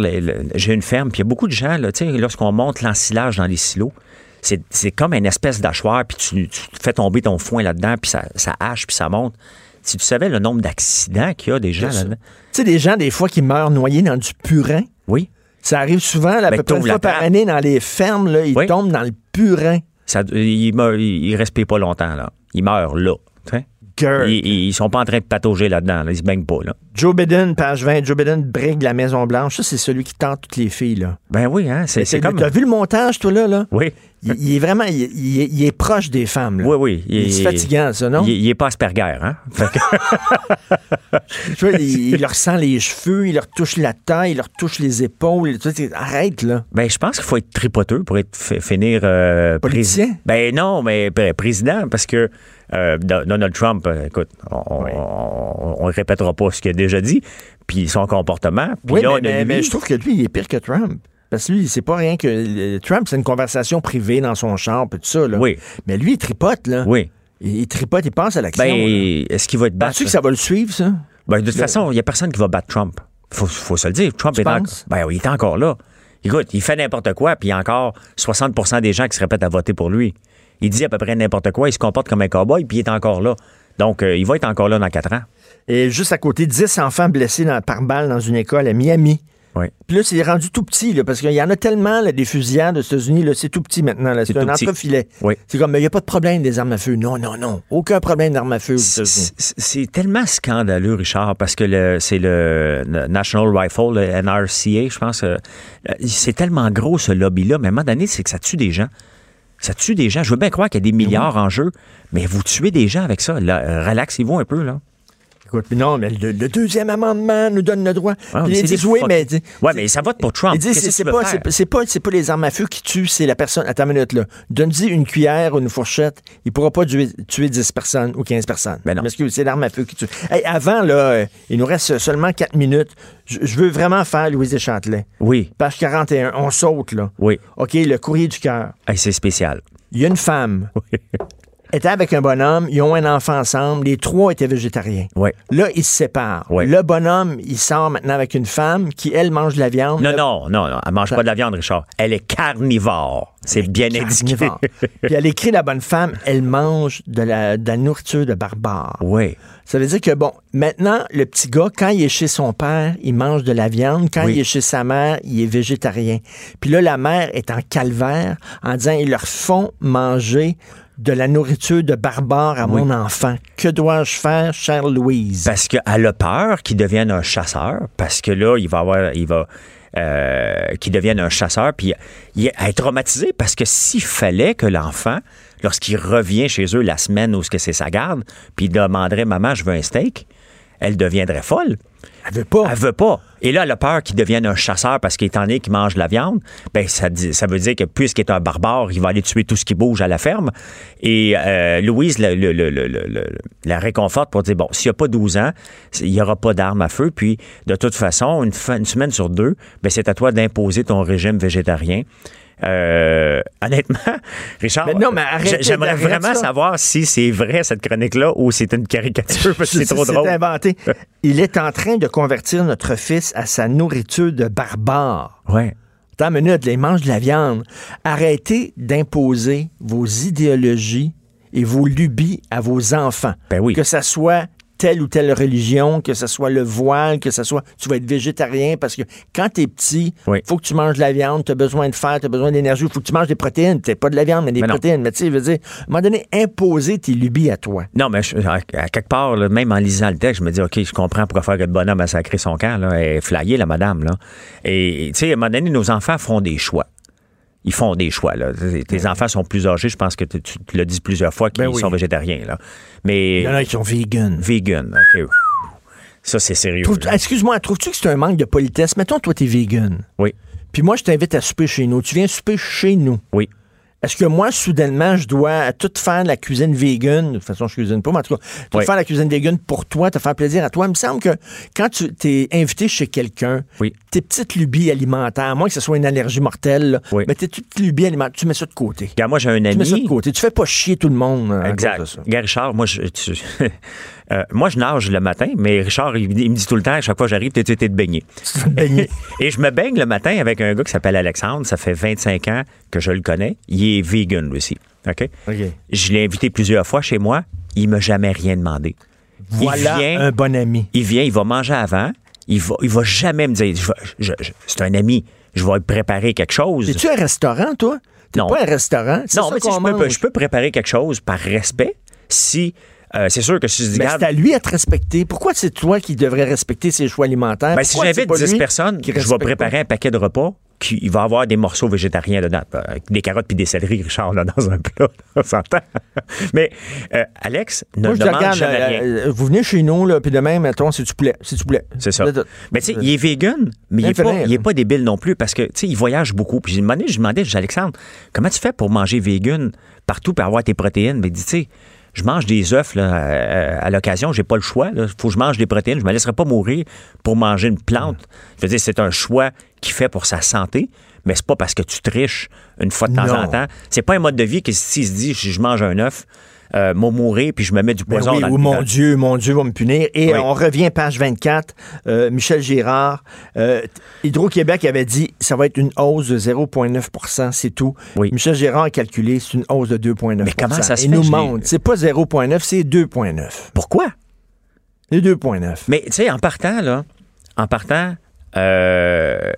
j'ai une ferme, puis il y a beaucoup de gens, là, tu sais, lorsqu'on monte l'ensilage dans les silos, c'est comme une espèce d'achoir, puis tu, tu fais tomber ton foin là-dedans, puis ça, ça hache, puis ça monte. Si tu savais le nombre d'accidents qu'il y a déjà C'est ça. là-dedans. Tu sais, des gens, des fois, qui meurent noyés dans du purin. Oui. Ça arrive souvent, là, à Ben, peu près une fois par année dans les fermes, là, ils Oui. tombent dans le purin. Ça, il, meurt- il, pas longtemps, là. Il meurt là. tu Ils, ils sont pas en train de patauger là-dedans, là. ils se baignent pas. Là. Joe Biden, page 20, Joe Biden brigue la Maison-Blanche. Ça, c'est celui qui tente toutes les filles, là. Ben oui, hein, c'est comme... T'as vu le montage, toi, là? là? Oui, Il, il est vraiment... Il, il est, il est proche des femmes, là. oui, oui. Il- C'est fatigant, ça, non? Il, est pas Asperger, hein? Que- Tu vois, il, leur sent les cheveux, il leur touche la taille, il leur touche les épaules. Tu sais, arrête, là. Ben, je pense qu'il faut être tripoteux pour être, fi- finir euh, Politicien? prési- Ben non, mais pr- président, parce que euh, Do- Donald Trump, euh, écoute, on, on répétera pas ce qu'il a déjà dit, puis son comportement. Puis Oui, là, mais, on a mais- lui- mais je trouve que lui, il est pire que Trump. Parce que lui, c'est pas rien que... le- Trump, c'est une conversation privée dans son champ, et tout ça, là. Oui. Mais lui, il tripote, là. Oui. Il, il tripote, il pense à l'action. Ben, est-ce qu'il va être battu? Penses-tu que ça va le suivre, ça? Ben, de toute façon, il n'y a personne qui va battre Trump. Faut, faut se le dire. Trump Tu est, en- ben, il est encore là. Écoute, il fait n'importe quoi, puis il y a encore 60% des gens qui se répètent à voter pour lui. Il dit à peu près n'importe quoi, il se comporte comme un cowboy, puis il est encore là. Donc, euh, il va être encore là dans quatre ans. Et juste à côté, 10 enfants blessés dans- par balle dans une école à Miami. Oui. Puis là, c'est rendu tout petit, là, parce qu'il y en a tellement, là, des fusillades aux États-Unis, c'est tout petit maintenant. C'est un entrefilet. Oui. C'est comme, mais il n'y a pas de problème des armes à feu. Non, non, non. Aucun problème d'armes à feu aux C'est États-Unis. c'est tellement scandaleux, Richard, parce que c'est le, le National Rifle, le NRCA, je pense. euh, c'est tellement gros, ce lobby-là, mais à un moment donné, c'est que ça tue des gens. Ça tue des gens. Je veux bien croire qu'il y a des milliards en jeu, mais vous tuez des gens avec ça. Euh, Relaxez-vous un peu, là. Écoute, puis non, mais le, le deuxième amendement nous donne le droit. Ah, mais ils c'est disent, des oui, mais... Ouais, mais ça vote pour Trump. Ils disent, Qu'est-ce c'est pas, pas, les armes à feu qui tuent, c'est la personne. Attends une minute, là. Donne-y une cuillère ou une fourchette. Il pourra pas tuer, tuer 10 personnes ou 15 personnes. Ben non. Parce que c'est l'arme à feu qui tue. Hey, avant, là, euh, il nous reste seulement 4 minutes. Je, je veux vraiment faire Louise Deschâtelet. Oui, Page 41, on saute, là. oui. OK, le courrier du cœur. Hey, c'est spécial. Il y a une femme. Était avec un bonhomme, ils ont un enfant ensemble, les trois étaient végétariens. Là, ils se séparent. Ouais. Le bonhomme, il sort maintenant avec une femme qui, elle, mange de la viande. Non, non, non, non. Elle mange pas de la viande, Richard. Elle est carnivore. C'est bien indiqué. Puis elle écrit la bonne femme, elle mange de la, de la nourriture de barbare. oui. Ça veut dire que, bon, maintenant, le petit gars, quand il est chez son père, il mange de la viande. Quand Oui. il est chez sa mère, il est végétarien. Puis là, la mère est en calvaire en disant, ils leur font manger de la nourriture de barbare à mon enfant. Que dois-je faire, chère Louise? Parce qu'elle a peur qu'il devienne un chasseur, parce que là, il va avoir, il va, euh, qu'il devienne un chasseur, puis il est traumatisé parce que s'il fallait que l'enfant, lorsqu'il revient chez eux la semaine où c'est sa garde, puis il demanderait maman, je veux un steak, elle deviendrait folle. Elle veut pas. Elle veut pas. Et là, elle a peur qu'il devienne un chasseur parce qu'il est en qu'il mange de la viande. Ben, ça, veut dire que puisqu'il est un barbare, il va aller tuer tout ce qui bouge à la ferme. Et euh, Louise la réconforte pour dire, bon, s'il n'y a pas 12 ans, il n'y aura pas d'armes à feu. Puis, de toute façon, une, fa- une semaine sur deux, ben, c'est à toi d'imposer ton régime végétarien. Euh, honnêtement, Richard, Mais non, mais j'aimerais vraiment savoir si c'est vrai cette chronique-là ou c'est une caricature parce que c'est trop drôle. inventé. Il est en train de convertir notre fils à sa nourriture de barbare. Ouais. Attends une minute, il mange de la viande. Arrêtez d'imposer vos idéologies et vos lubies à vos enfants. Ben oui. Que ça soit telle ou telle religion, que ce soit le voile, que ce soit tu vas être végétarien parce que quand tu es petit, il Oui. faut que tu manges de la viande, tu as besoin de fer, tu as besoin d'énergie, il faut que tu manges des protéines, peut-être pas de la viande mais des Mais non. protéines, mais tu sais, je veux dire, à un moment donné imposer tes lubies à toi. Non, mais je- à, à quelque part, là, même en lisant le texte, je me dis, OK, je comprends pourquoi faire que le bonhomme a sacré son camp. Là, elle est flyée, la madame. Là. Et, tu sais, à un moment donné, nos enfants font des choix. Ils font des choix. Là. Tes- enfants sont plus âgés. Je pense que tu, tu l'as dit plusieurs fois qu'ils Ben oui. sont végétariens. Là. Mais Il y en a qui sont vegan. vegan, OK. Ça, c'est sérieux. Excuse-moi, trouves-tu que c'est un manque de politesse? Mettons, toi, t'es vegan. Oui, Puis moi, je t'invite à souper chez nous. Tu viens souper chez nous. oui. Est-ce que moi, soudainement, je dois tout faire la cuisine vegan? De toute façon, je cuisine pas, mais en tout cas, tout Oui. faire la cuisine vegan pour toi, te faire plaisir à toi. Il me semble que quand tu t'es invité chez quelqu'un, Oui. tes petites lubies alimentaires, à moins que ce soit une allergie mortelle, là, Oui. mais tes petites lubies alimentaires, tu mets ça de côté. Regarde, moi, j'ai un Tu mets ça de ami. côté. Tu fais pas chier tout le monde. à Exact. cause de ça. Gars, Richard, moi, je, tu- euh, moi, je nage le matin, mais Richard, il, il me dit tout le temps, à chaque fois que j'arrive, t'es de baigner. baigner. Et je me baigne le matin avec un gars qui s'appelle Alexandre. Ça fait 25 ans que je le connais. Il est vegan, lui aussi. OK? Je l'ai invité plusieurs fois chez moi. Il m'a jamais rien demandé. Voilà il vient, un bon ami. il vient, il va manger avant. Il va, il va jamais me dire, c'est un ami, je vais préparer quelque chose. Es-tu un restaurant, toi? T'es Non. pas un restaurant? C'est Non, mais qu'on je peux, je peux préparer quelque chose par respect si, euh, c'est sûr que si je dis, Mais regarde, c'est à lui à te respecter. Pourquoi c'est toi qui devrais respecter ses choix alimentaires? Ben, si j'invite pas 10 lui personnes, je vais préparer un paquet de repas qui il va avoir des morceaux végétariens dedans. Euh, Des carottes puis des céleris, Richard, là, dans un plat. On s'entend. Mais euh, Alex ne Moi, je demande regarde, jamais rien. euh, vous venez chez nous, là, puis demain, mettons, c'est du poulet. C'est du poulet. C'est ça. Mais tu sais, il est vegan, mais il Il est, fait pas, rien, il est là. pas débile non plus parce que, tu sais, il voyage beaucoup. Puis j'ai demandé, je demandais, je dis, Alexandre, comment tu fais pour manger vegan partout pour avoir tes protéines? Mais tu sais, je mange des œufs là, à, à l'occasion, j'ai pas le choix. Il faut que je mange des protéines. Je me laisserai pas mourir pour manger une plante. Je veux dire, c'est un choix qu'il fait pour sa santé, mais c'est pas parce que tu triches une fois de temps Non. en temps. C'est pas un mode de vie que s'il se dit, je mange un œuf, euh, m'a mourir puis je me mets du Ben poison oui, dans ou le mon Dieu, mon Dieu va me punir. Et Oui. on revient, page 24, euh, Michel Girard. euh, Hydro-Québec avait dit ça va être une hausse de 0,9% c'est tout. Oui. Michel Girard a calculé c'est une hausse de 2,9% Mais comment ça se Il fait? nous montre. C'est pas 0,9, c'est 2,9. Pourquoi? C'est 2,9. Mais tu sais, en partant, là, en partant, euh,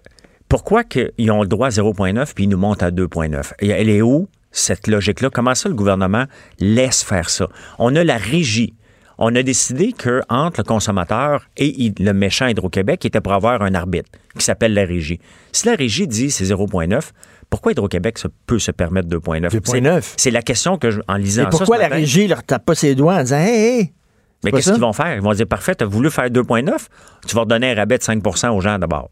pourquoi qu'ils ont le droit à 0,9 puis ils nous montent à 2,9? Et Elle est où, cette logique-là? Comment ça, le gouvernement laisse faire ça? On a la régie. On a décidé que entre le consommateur et le méchant Hydro-Québec, il était pour avoir un arbitre qui s'appelle la régie. Si la régie dit c'est 0,9, pourquoi Hydro-Québec peut se permettre 2,9? 2,9. C'est- la question que, je, en lisant Et ça pourquoi ce la régie leur tape pas ses doigts en disant Hey, hey! mais qu'est-ce qu'ils vont faire? Ils vont dire, parfait, tu as voulu faire 2,9, tu vas redonner un rabais de 5% aux gens d'abord.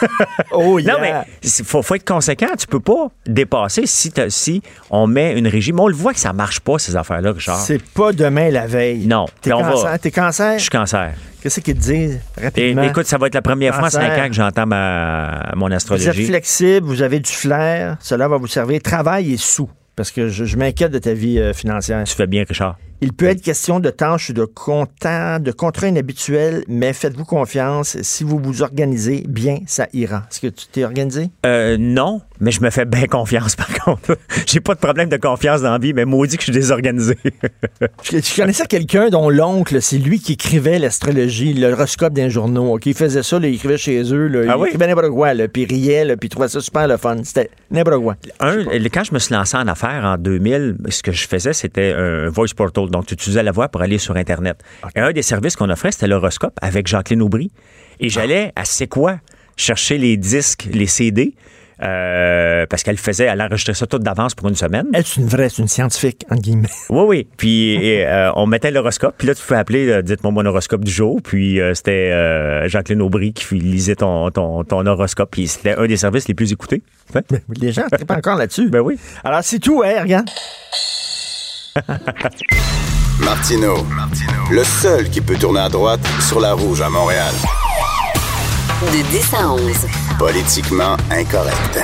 Oh, yeah. Non, mais il faut, faut être conséquent. Tu peux pas dépasser si, on met une régie. Mais on le voit que ça marche pas, ces affaires-là, Richard. C'est pas demain la veille. Non. T'es on va- cancer? T'es cancer? Je suis cancer. Qu'est-ce qu'ils te disent Et, rapidement? écoute, ça va être la première fois en Cancer. 5 ans que j'entends ma, mon vous êtes astrologie. flexible, vous avez du flair, cela va vous servir. Travail et sous. Parce que je, je m'inquiète de ta vie euh, financière. Tu fais bien, Richard. Il peut être question de tâches de compta, de contrats inhabituels, mais faites-vous confiance. Si vous vous organisez bien, ça ira. Est-ce que tu t'es organisé? Euh, non, mais je me fais bien confiance, par contre. J'ai pas de problème de confiance dans la vie, mais maudit que je suis désorganisé. Je, je connaissais quelqu'un dont l'oncle, c'est lui qui écrivait l'astrologie, l'horoscope d'un journaux. OK? Il faisait ça, là, il écrivait chez eux. Là, Ah il oui? écrivait n'importe quoi, là, puis il riait, là, puis il trouvait ça super le fun. C'était n'importe quoi. Un, quand je me suis lancé en affaires en 2000, ce que je faisais, c'était un voice portal. Donc, tu utilisais la voix pour aller sur Internet. Et un des services qu'on offrait, c'était l'horoscope avec Jacqueline Aubry. Et j'allais à C'est quoi? chercher les disques, les CD. euh, parce qu'elle faisait, elle enregistrait ça tout d'avance pour une semaine. Elle, c'est une vraie, c'est une scientifique, entre guillemets. Oui, oui. Puis et, euh, on mettait l'horoscope. Puis là, tu pouvais appeler, euh, dites-moi mon horoscope du jour. Puis euh, c'était Jacqueline Aubry qui lisait ton, ton, ton horoscope. Puis c'était un des services les plus écoutés. Hein? Les gens ne pas encore là-dessus. Ben oui. Alors, c'est tout, hein, regarde. Martino, le seul qui peut tourner à droite sur la rouge à Montréal. De 10 à 11. Politiquement incorrect.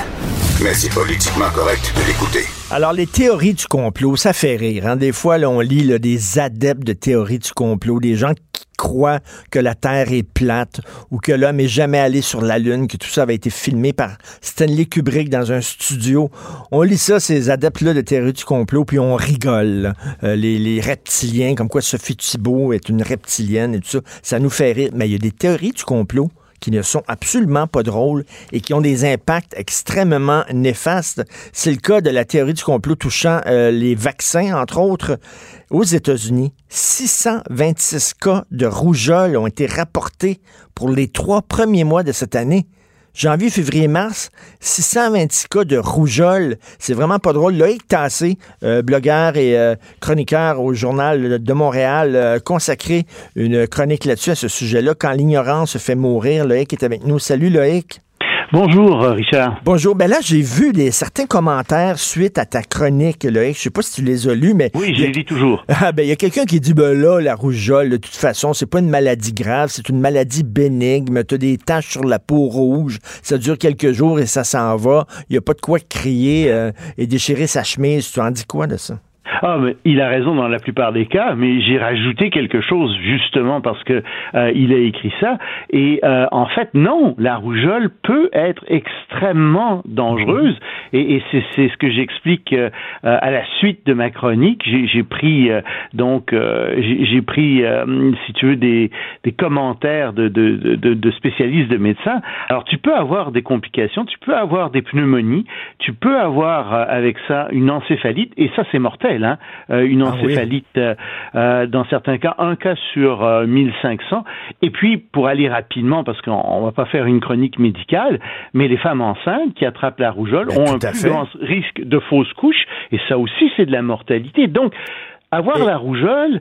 Mais c'est politiquement correct de l'écouter. Alors, les théories du complot, ça fait rire. hein. Des fois, là, on lit des adeptes de théories du complot, des gens qui croient que la Terre est plate ou que l'homme est jamais allé sur la Lune, que tout ça avait été filmé par Stanley Kubrick dans un studio. On lit ça, ces adeptes-là de théories du complot, puis on rigole. Euh, les, les reptiliens, comme quoi Sophie Thibault est une reptilienne et tout ça, ça nous fait rire. Mais il y a des théories du complot qui ne sont absolument pas drôles et qui ont des impacts extrêmement néfastes. C'est le cas de la théorie du complot touchant euh, les vaccins, entre autres. Aux États-Unis, 626 cas de rougeole ont été rapportés pour les trois premiers mois de cette année. Janvier, février, mars, 626 cas de rougeole. C'est vraiment pas drôle. Loïc Tassé, euh, blogueur et euh, chroniqueur au Journal de Montréal, euh, consacré une chronique là-dessus à ce sujet-là. Quand l'ignorance fait mourir, Loïc est avec nous. Salut Loïc. Bonjour, euh, Richard. Bonjour. Ben là, j'ai vu des, certains commentaires suite à ta chronique, Loïc. Je sais pas si tu les as lus, mais. Oui, je les lis toujours. Ah, ben, il y a quelqu'un qui dit, ben là, la rougeole, de toute façon, c'est pas une maladie grave, c'est une maladie bénigne. Tu as des taches sur la peau rouge, ça dure quelques jours et ça s'en va. Il y a pas de quoi crier euh, et déchirer sa chemise. Tu en dis quoi de ça? Ah, mais il a raison dans la plupart des cas, mais j'ai rajouté quelque chose justement parce que euh, il a écrit ça. Et euh, en fait, non, la rougeole peut être extrêmement dangereuse. Et, et c'est, ce que j'explique euh, à la suite de ma chronique. J'ai, pris euh, donc euh, j'ai, pris, euh, si tu veux, des, des commentaires de, de, de, de spécialistes, de médecins. Alors, tu peux avoir des complications, tu peux avoir des pneumonies, tu peux avoir euh, avec ça une encéphalite, et ça c'est mortel. Hein? Euh, une Ah oui. encéphalite euh, euh, dans certains cas, un cas sur euh, 1500. Et puis, pour aller rapidement, parce qu'on on va pas faire une chronique médicale, mais les femmes enceintes qui attrapent la rougeole Ben, ont un plus grand risque de fausse couche, et ça aussi c'est de la mortalité. Donc, avoir Et- la rougeole,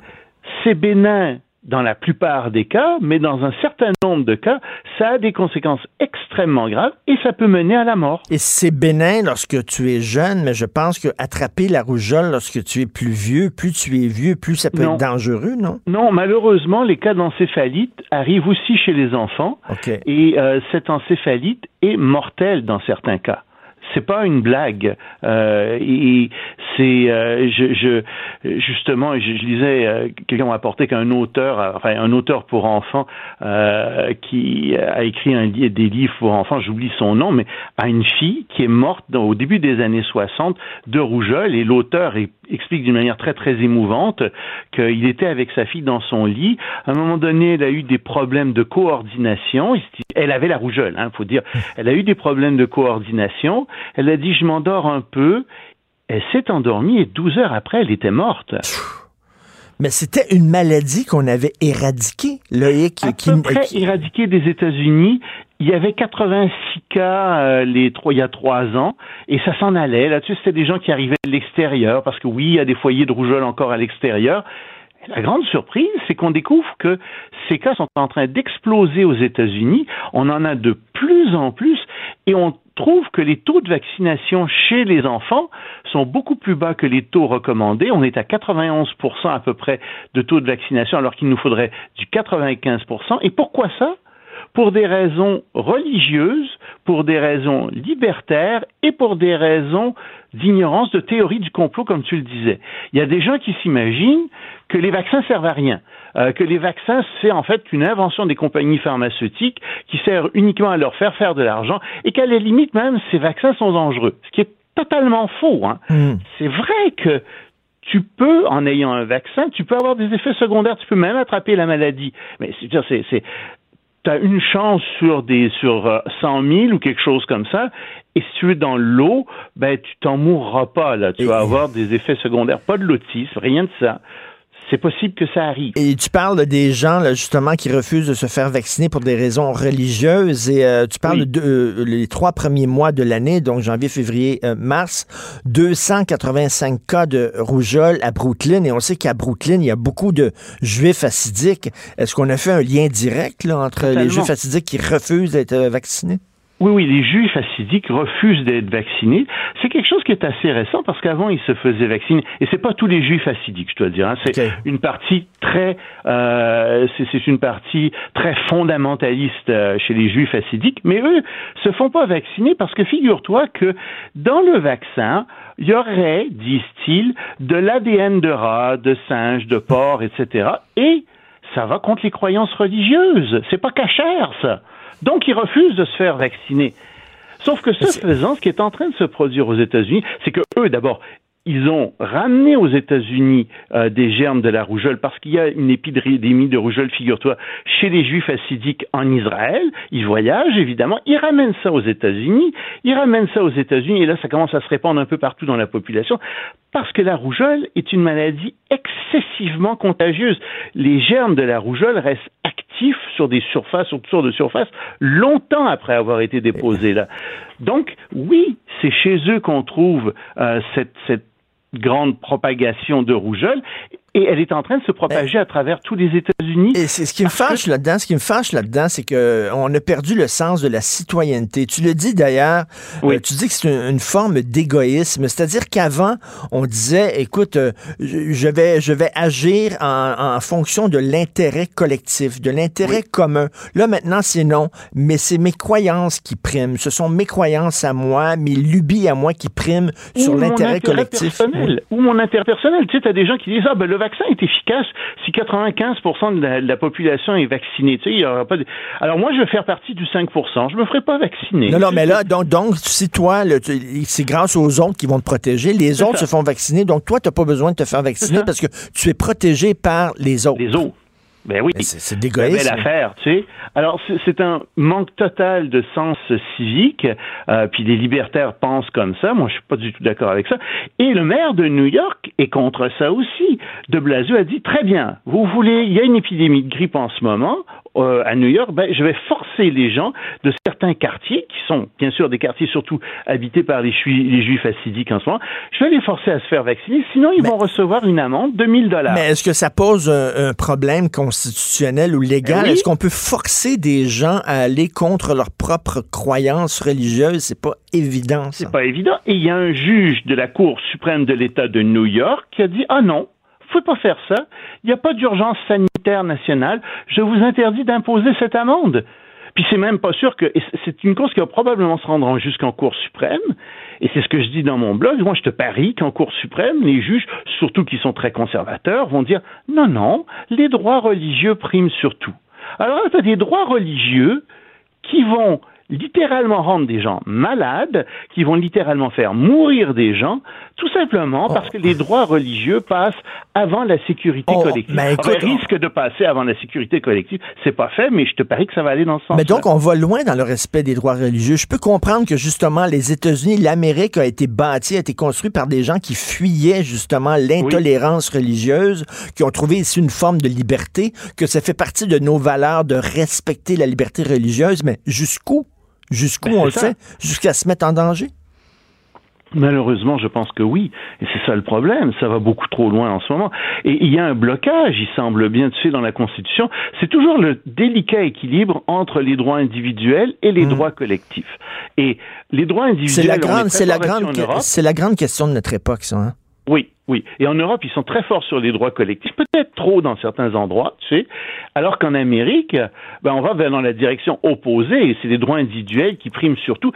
c'est bénin dans la plupart des cas, mais dans un certain nombre de cas, ça a des conséquences extrêmement graves et ça peut mener à la mort. Et c'est bénin lorsque tu es jeune, mais je pense que attraper la rougeole lorsque tu es plus vieux, plus tu es vieux, plus ça peut Non. être dangereux, non? Non, malheureusement, les cas d'encéphalite arrivent aussi chez les enfants et euh, cette encéphalite est mortelle dans certains cas. C'est pas une blague. Euh, et c'est, euh, je, je, justement, je, je lisais, euh, quelqu'un m'a rapporté qu'un auteur, euh, enfin un auteur pour enfants, euh, qui a écrit un, des livres pour enfants, j'oublie son nom, mais a une fille qui est morte au début des années 60 de rougeole et l'auteur est- explique d'une manière très très émouvante qu'il était avec sa fille dans son lit. À un moment donné, elle a eu des problèmes de coordination. Elle avait la rougeole, hein, faut dire. Elle a eu des problèmes de coordination. Elle a dit je m'endors un peu. Elle s'est endormie et 12 heures après, elle était morte. Mais c'était une maladie qu'on avait éradiquée, Loïc. À qui- peu près éradiquée des États-Unis. Il y avait 86 cas euh, les trois, il y a trois ans, et ça s'en allait. Là-dessus, c'était des gens qui arrivaient de l'extérieur, parce que oui, il y a des foyers de rougeole encore à l'extérieur. La grande surprise, c'est qu'on découvre que ces cas sont en train d'exploser aux États-Unis. On en a de plus en plus, et on trouve que les taux de vaccination chez les enfants sont beaucoup plus bas que les taux recommandés. On est à 91% à peu près de taux de vaccination, alors qu'il nous faudrait du 95%. Et pourquoi ça? Pour des raisons religieuses, pour des raisons libertaires et pour des raisons d'ignorance de théorie du complot, comme tu le disais. Il y a des gens qui s'imaginent que les vaccins servent à rien, euh, que les vaccins, c'est en fait une invention des compagnies pharmaceutiques qui sert uniquement à leur faire faire de l'argent et qu'à la limite même, ces vaccins sont dangereux. Ce qui est totalement faux. Hein. Hmm. C'est vrai que tu peux, en ayant un vaccin, tu peux avoir des effets secondaires, tu peux même attraper la maladie. Mais c'est, c'est tu as une chance sur des sur euh, 100 000 ou quelque chose comme ça. Et si tu es dans l'eau, ben tu t'en mourras pas là. Tu vas avoir des effets secondaires, pas de l'autisme, rien de ça. C'est possible que ça arrive. Et tu parles des gens, là, justement, qui refusent de se faire vacciner pour des raisons religieuses. Et euh, tu parles de euh, les trois premiers mois de l'année, donc janvier, février, euh, mars, 285 cas de rougeole à Brooklyn. Et on sait qu'à Brooklyn, il y a beaucoup de juifs assidiques. Est-ce qu'on a fait un lien direct là, entre les juifs assidiques qui refusent d'être vaccinés? Oui, oui, les juifs assidiques refusent d'être vaccinés. C'est quelque chose qui est assez récent parce qu'avant ils se faisaient vacciner et c'est pas tous les juifs assidiques, je dois dire. Hein. C'est une partie très, euh, c'est une partie très fondamentaliste euh, chez les juifs assidiques, mais eux se font pas vacciner parce que figure-toi que dans le vaccin il y aurait, disent-ils, de l'ADN de rat, de singe, de porc, etc. Et ça va contre les croyances religieuses. C'est pas cachère, ça. Donc, ils refusent de se faire vacciner. Sauf que ce faisant, ce qui est en train de se produire aux États-Unis, c'est que eux, d'abord, ils ont ramené aux États-Unis euh, des germes de la rougeole parce qu'il y a une épidémie de rougeole, figure-toi, chez les Juifs assidiques en Israël. Ils voyagent, évidemment. Ils ramènent ça aux États-Unis. Ils ramènent ça aux États-Unis et là, ça commence à se répandre un peu partout dans la population parce que la rougeole est une maladie excessivement contagieuse. Les germes de la rougeole restent sur des surfaces, autour de surfaces, longtemps après avoir été déposés là. Donc, oui, c'est chez eux qu'on trouve euh, cette, cette grande propagation de rougeole et elle est en train de se propager à travers tous les États-Unis. Et c'est ce qui me fâche là-dedans, ce qui me fâche là-dedans, c'est que on a perdu le sens de la citoyenneté. Tu le dis d'ailleurs, euh, tu dis que c'est une, forme d'égoïsme, c'est-à-dire qu'avant on disait, écoute, euh, je vais je vais agir en, fonction de l'intérêt collectif, de l'intérêt commun. Là maintenant c'est non, mais c'est mes croyances qui priment. Ce sont mes croyances à moi, mes lubies à moi qui priment sur l'intérêt collectif. Ou mon intérêt personnel. Tu sais, as des gens qui disent ah ben le vaccin est efficace si 95% de la, population est vaccinée. Tu sais, il y aura pas Alors moi, je vais faire partie du 5% Je me ferai pas vacciner. Non, non, mais là, donc, donc si toi, c'est grâce aux autres qui vont te protéger. Les autres se font vacciner, donc toi, tu n'as pas besoin de te faire vacciner parce que tu es protégé par les autres. Les autres. Ben oui. C'est dégueulasse. belle affaire, tu sais. Alors, c'est un manque total de sens civique. Euh, puis les libertaires pensent comme ça. Moi, je suis pas du tout d'accord avec ça. Et le maire de New York est contre ça aussi. De Blasio a dit très bien. Vous voulez, il y a une épidémie de grippe en ce moment. Euh, à New York, ben, je vais forcer les gens de certains quartiers, qui sont bien sûr des quartiers surtout habités par les, les juifs assidiques en ce moment, je vais les forcer à se faire vacciner, sinon ils vont recevoir une amende de 1000 dollars. Mais est-ce que ça pose un, problème constitutionnel ou légal? Est-ce qu'on peut forcer des gens à aller contre leurs propres croyances religieuses? C'est pas évident, C'est pas évident. Et il y a un juge de la Cour suprême de l'État de New York qui a dit, ah non, pouvez pas faire ça. Il n'y a pas d'urgence sanitaire Je vous interdis d'imposer cette amende. Puis c'est même pas sûr que c'est une cause qui va probablement se rendre jusqu'en Cour suprême. Et c'est ce que je dis dans mon blog. Moi, je te parie qu'en Cour suprême, les juges, surtout qui sont très conservateurs, vont dire non, non, les droits religieux priment surtout. Alors là, tu as des droits religieux qui vont littéralement rendre des gens malades, qui vont littéralement faire mourir des gens, tout simplement parce que les oh. droits religieux passent avant la sécurité oh, collective. Mais écoute, risque de passer avant la sécurité collective, c'est pas fait, mais je te parie que ça va aller dans ce sens. Mais donc, on va loin dans le respect des droits religieux. Je peux comprendre que justement, les États-Unis, l'Amérique a été bâtie, a été construite par des gens qui fuyaient justement l'intolérance religieuse, qui ont trouvé ici une forme de liberté, que ça fait partie de nos valeurs de respecter la liberté religieuse, mais jusqu'où? Jusqu'où ben, on le fait? Jusqu'à se mettre en danger? Malheureusement, je pense que oui. Et c'est ça le problème. Ça va beaucoup trop loin en ce moment. Et il y a un blocage, il semble bien, tu sais, dans la Constitution. C'est toujours le délicat équilibre entre les droits individuels et les mmh. droits collectifs. Et les droits individuels. C'est la grande, c'est la grande, c'est la grande question de notre époque, ça. Hein? Oui, oui. Et en Europe, ils sont très forts sur les droits collectifs, peut-être trop dans certains endroits, tu sais, alors qu'en Amérique, ben, on va vers dans la direction opposée, et c'est les droits individuels qui priment surtout.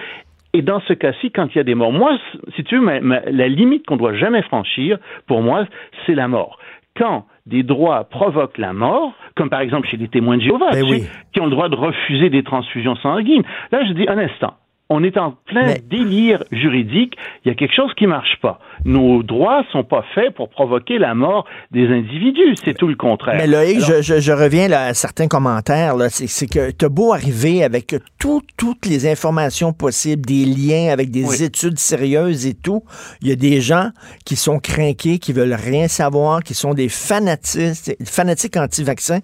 Et dans ce cas-ci, quand il y a des morts, moi, si tu veux, la limite qu'on doit jamais franchir, pour moi, c'est la mort. Quand des droits provoquent la mort, comme par exemple chez les témoins de Jéhovah, ben qui ont le droit de refuser des transfusions sanguines, là, je dis un instant, on est en plein délire juridique. Il y a quelque chose qui marche pas. Nos droits sont pas faits pour provoquer la mort des individus. C'est tout le contraire. Mais Loïc, je, reviens là, à certains commentaires. C'est que tu as beau arriver avec toutes les informations possibles, des liens avec des études sérieuses et tout. Il y a des gens qui sont craqués, qui veulent rien savoir, qui sont des fanatiques, fanatiques anti-vaccins.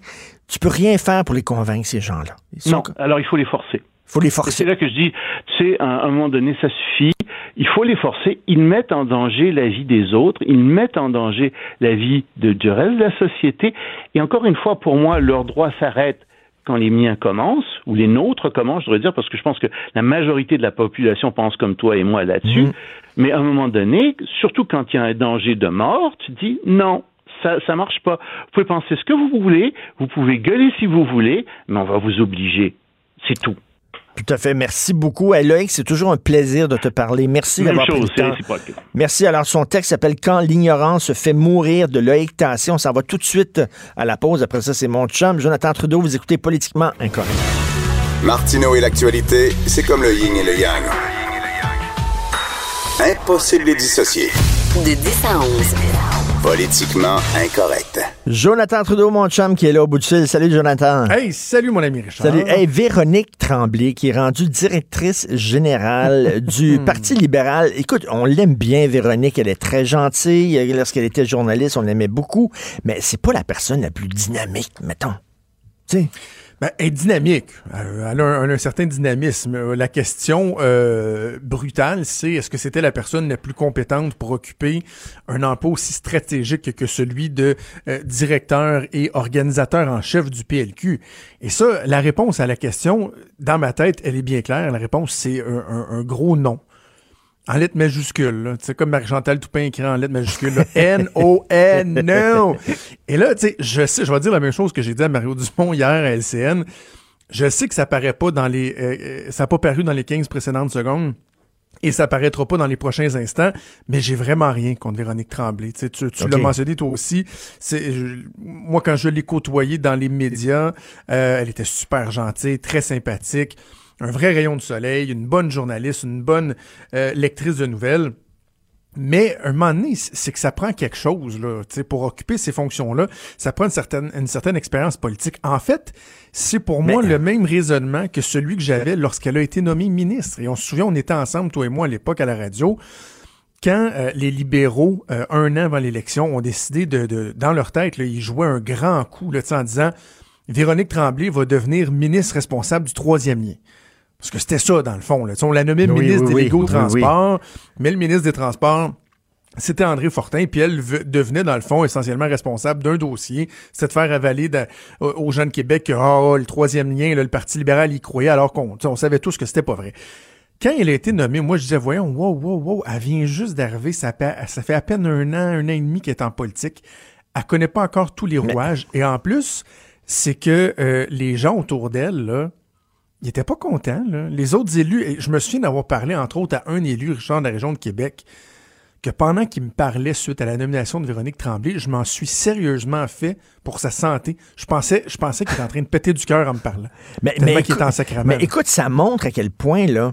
Tu peux rien faire pour les convaincre, ces gens-là. Non, alors il faut les forcer faut les forcer. C'est là que je dis, tu sais, à un moment donné, ça suffit. Il faut les forcer. Ils mettent en danger la vie des autres. Ils mettent en danger la vie de, du reste de la société. Et encore une fois, pour moi, leurs droits s'arrêtent quand les miens commencent, ou les nôtres commencent, je devrais dire, parce que je pense que la majorité de la population pense comme toi et moi là-dessus. Mhm. Mais à un moment donné, surtout quand il y a un danger de mort, tu dis non, ça ça marche pas. Vous pouvez penser ce que vous voulez, vous pouvez gueuler si vous voulez, mais on va vous obliger. C'est tout. Tout à fait. Merci beaucoup. Hey, Loïc, c'est toujours un plaisir de te parler. Merci d'avoir pris le temps. Merci. Alors, son texte s'appelle Quand l'ignorance fait mourir de Loïc Tassé. On s'en va tout de suite à la pause. Après ça, c'est mon chum, Jonathan Trudeau. Vous écoutez Politiquement Incorrect. Martineau et l'actualité, c'est comme le yin et le yang. Impossible de les dissocier. De 10 à 11. Politiquement incorrect. Jonathan Trudeau, mon chum, qui est là au bout de fil. Salut, Jonathan. Hey, salut, mon ami Richard. Salut. Hey, Véronique Tremblay, qui est rendue directrice générale du Parti libéral. Écoute, on l'aime bien, Véronique. Elle est très gentille. Lorsqu'elle était journaliste, on l'aimait beaucoup. Mais c'est pas la personne la plus dynamique, mettons. Tu sais? Ben, elle est dynamique. Euh, elle a un, certain dynamisme. Euh, la question euh, brutale, c'est est-ce que c'était la personne la plus compétente pour occuper un emploi aussi stratégique que celui de directeur et organisateur en chef du PLQ? Et ça, la réponse à la question, dans ma tête, elle est bien claire. La réponse, c'est un gros non. En lettres majuscules, tu sais, comme Marie-Chantal Toupin écrit en lettres majuscules, N-O-N, no! Et là, tu sais, je sais, je vais dire la même chose que j'ai dit à Mario Dupont hier à LCN. Je sais que ça paraît pas dans les, euh, euh, ça n'a pas paru dans les 15 précédentes secondes. Et ça paraîtra pas dans les prochains instants, mais j'ai vraiment rien contre Véronique Tremblay. Tu, tu, tu l'as mentionné toi aussi. C'est moi quand je l'ai côtoyée dans les médias, euh, elle était super gentille, très sympathique un vrai rayon de soleil, une bonne journaliste, une bonne euh, lectrice de nouvelles. Mais un moment donné, c'est que ça prend quelque chose là, pour occuper ces fonctions-là. Ça prend une certaine, une certaine expérience politique. En fait, c'est pour moi le même raisonnement que celui que j'avais lorsqu'elle a été nommée ministre. Et on se souvient, on était ensemble, toi et moi, à l'époque à la radio, quand euh, les libéraux, euh, un an avant l'élection, ont décidé de, de dans leur tête, là, ils jouaient un grand coup là, en disant Véronique Tremblay va devenir ministre responsable du troisième lien. Parce que c'était ça, dans le fond. Là. On l'a nommé ministre des oui, Transports, mais le ministre des Transports, c'était André Fortin, puis elle devenait, dans le fond, essentiellement responsable d'un dossier. C'était de faire avaler aux gens de Québec que oh, le troisième lien, le Parti libéral y croyait, alors qu'on on savait tous que c'était pas vrai. Quand elle a été nommée, moi, je disais, voyons, wow, wow, wow, elle vient juste d'arriver, ça, ça, fait à peine un an, un an et demi qu'elle est en politique. Elle connaît pas encore tous les rouages. Et en plus, c'est que euh, les gens autour d'elle, là, il était pas content. Là. Les autres élus, je me souviens d'avoir parlé entre autres à un élu, Richard de la région de Québec, que pendant qu'il me parlait suite à la nomination de Véronique Tremblay, je m'en suis sérieusement fait pour sa santé. Je pensais, je pensais qu'il était en train de péter du cœur en me parlant. Mais, mais, écoute, en mais écoute, ça montre à quel point là,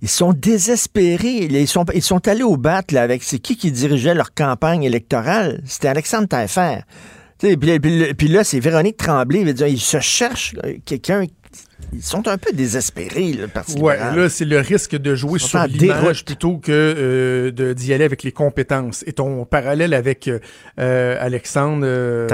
ils sont désespérés. Ils sont, ils sont allés au bat là, avec c'est qui qui dirigeait leur campagne électorale? C'était Alexandre Taillefer. Puis, puis, puis, là, c'est Véronique Tremblay. Il, dire, il se cherche quelqu'un ils sont un peu désespérés, le Parti Ouais, là, c'est le risque de jouer sur l'image plutôt que euh, d'y aller avec les compétences. Et ton parallèle avec euh, Alexandre euh,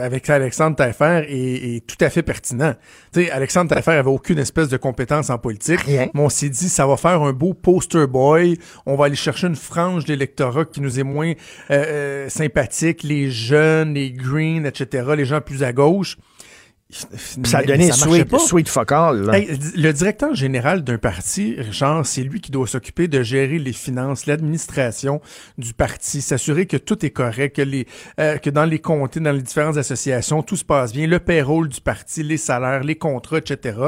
avec Alexandre Taillefer est, tout à fait pertinent. Tu sais, Alexandre Taillefer avait aucune espèce de compétence en politique. Mais on s'est dit, ça va faire un beau poster boy. On va aller chercher une frange d'électorat qui nous est moins euh, sympathique, les jeunes, les greens, etc., les gens plus à gauche ça a donné sweet, sweet fuck all. le directeur général d'un parti, Richard, c'est lui qui doit s'occuper de gérer les finances, l'administration du parti, s'assurer que tout est correct, que, les, euh, que dans les comtés, dans les différentes associations, tout se passe bien, le payroll du parti, les salaires, les contrats, etc.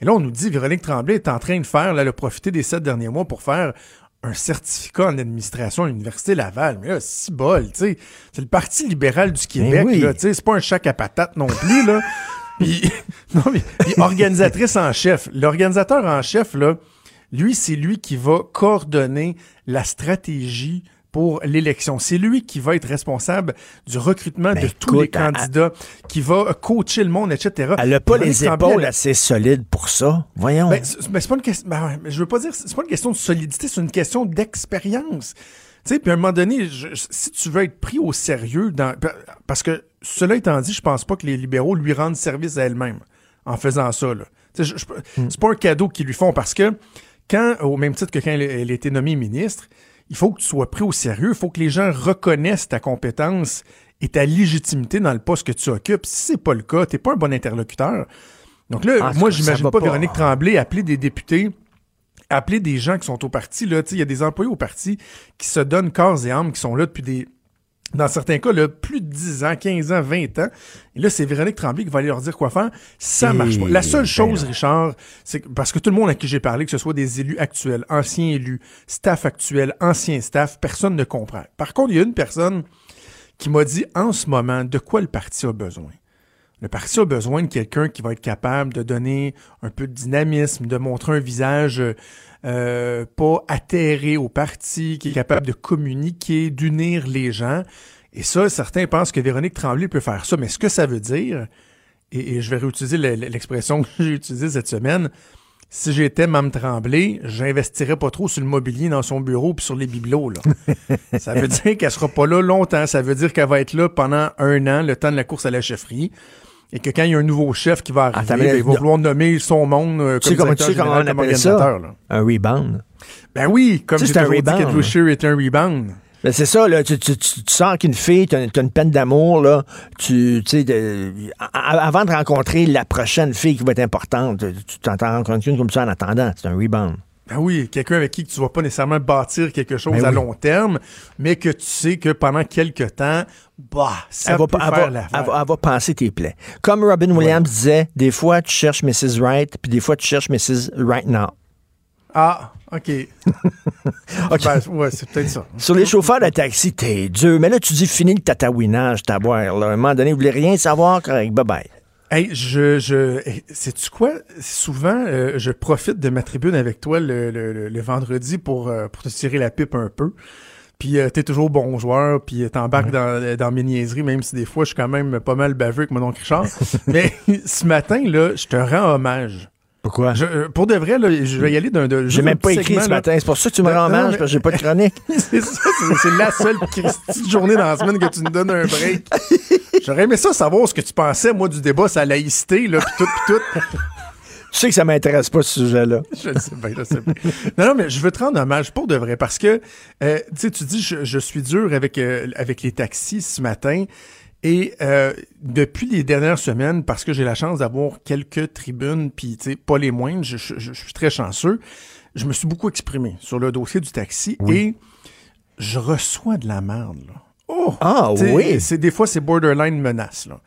Et là, on nous dit, Véronique Tremblay est en train de faire, là, le profiter des sept derniers mois pour faire un certificat en administration à l'Université Laval. Mais là, si bol, tu sais. C'est le Parti libéral du Québec, là, tu sais. C'est pas un chac à patate non plus, là. puis, non, mais, organisatrice en chef. L'organisateur en chef, là, Lui, c'est lui qui va coordonner la stratégie pour l'élection. C'est lui qui va être responsable du recrutement Ben, de tous les elle- candidats, qui va coacher le monde, etc. Elle n'a pas les épaules elle- assez solides pour ça. Voyons. ben, c'est ben, c'est pas une question. ben je veux pas dire. C'est pas une question de solidité, c'est une question d'expérience. Tu sais, puis à un moment donné, je- si tu veux être pris au sérieux, dans, parce que cela étant dit, je pense pas que les libéraux lui rendent service à elle-même en faisant ça. Hmm. C'est pas un cadeau qu'ils lui font parce que quand, au même titre que quand elle, elle a été nommée ministre, il faut que tu sois pris au sérieux, il faut que les gens reconnaissent ta compétence et ta légitimité dans le poste que tu occupes. Si c'est pas le cas, t'es pas un bon interlocuteur. Donc là, moi, j'imagine pas, pas. Véronique Tremblay appeler des députés, appeler des gens qui sont au parti. Là, il y a des employés au parti qui se donnent corps et âme, qui sont là depuis des. Dans certains cas, là, plus de 10 ans, 15 ans, 20 ans. Et là, c'est Véronique Tremblay qui va aller leur dire quoi faire. Ça Et marche pas. La seule ben chose. Richard, c'est que- parce que tout le monde à qui j'ai parlé, que ce soit des élus actuels, anciens élus, staff actuel, anciens staff, personne ne comprend. Par contre, il y a une personne qui m'a dit en ce moment de quoi le parti a besoin. Le parti a besoin de quelqu'un qui va être capable de donner un peu de dynamisme, de montrer un visage euh, pas atterré au parti, qui est capable de communiquer, d'unir les gens. Et ça, certains pensent que Véronique Tremblay peut faire ça. Mais ce que ça veut dire, et, et je vais réutiliser le- le- l'expression que j'ai utilisée cette semaine, si j'étais Mme Tremblay, j'investirais pas trop sur le mobilier dans son bureau puis sur les bibelots. Là. ça veut dire qu'elle sera pas là longtemps. Ça veut dire qu'elle va être là pendant un an, le temps de la course à la chefferie. Et que quand il y a un nouveau chef qui va arriver, Attends, ben, il va vouloir nommer son monde euh, comme comment, tu sais on général, comme ça? organisateur. Un rebound. Ben oui, comme Tu sais, j'ai dit un rebound. Ben, c'est ça, là. Tu, tu, tu, tu sors qu'une fille, tu as, une peine d'amour, là. Tu, tu sais, avant de rencontrer la prochaine fille qui va être importante, tu t'entends rencontrer une comme ça en attendant. C'est un rebound. Ben oui, quelqu'un avec qui tu vas pas nécessairement bâtir quelque chose Ben à oui. long terme, mais que tu sais que pendant quelques temps, bah, ça Elle va, peut elle, faire va, elle va- elle va penser tes plaies. Comme Robin Williams disait, des fois tu cherches Mrs. Right, puis des fois tu cherches Mrs. Right Now. Ah, OK. OK. Ben, ouais, c'est peut-être ça. Sur les chauffeurs de taxi, t'es dur. Mais là, tu dis fini le tatouinage, t'avoir. Là. À un moment donné, vous voulez rien savoir, correct, bye bye. Hey, je, je, sais-tu quoi? Souvent, euh, je profite de ma tribune avec toi le, le- le- vendredi pour, euh, pour te tirer la pipe un peu. Puis euh, t'es toujours bon joueur, puis euh, t'embarques dans, dans mes niaiseries, même si des fois je suis quand même pas mal baveux avec mon oncle Richard. Mais ce matin, là, je te rends hommage. Pourquoi? Je, euh, pour de vrai, là, je vais y aller d'un... J'ai même pas écrit segment, ce là. matin. C'est pour ça que tu me rends mais- parce que j'ai pas de chronique. c'est ça, c'est- la seule petite journée dans la semaine que tu nous donnes un break. J'aurais aimé ça savoir ce que tu pensais, moi, du débat sur la laïcité, là, pis tout, pis tout. Tu sais que ça m'intéresse pas, ce sujet-là. Je le sais bien, je le sais bien. Non, non, mais je veux te rendre hommage pour de vrai parce que, euh, tu sais, tu dis, je, je suis dur avec, euh, avec les taxis ce matin. Et euh, depuis les dernières semaines, parce que j'ai la chance d'avoir quelques tribunes, puis pas les moindres, je, je- je suis très chanceux, je me suis beaucoup exprimé sur le dossier du taxi et je reçois de la merde. Là. Oh! Ah oui? Des fois c'est borderline menace là.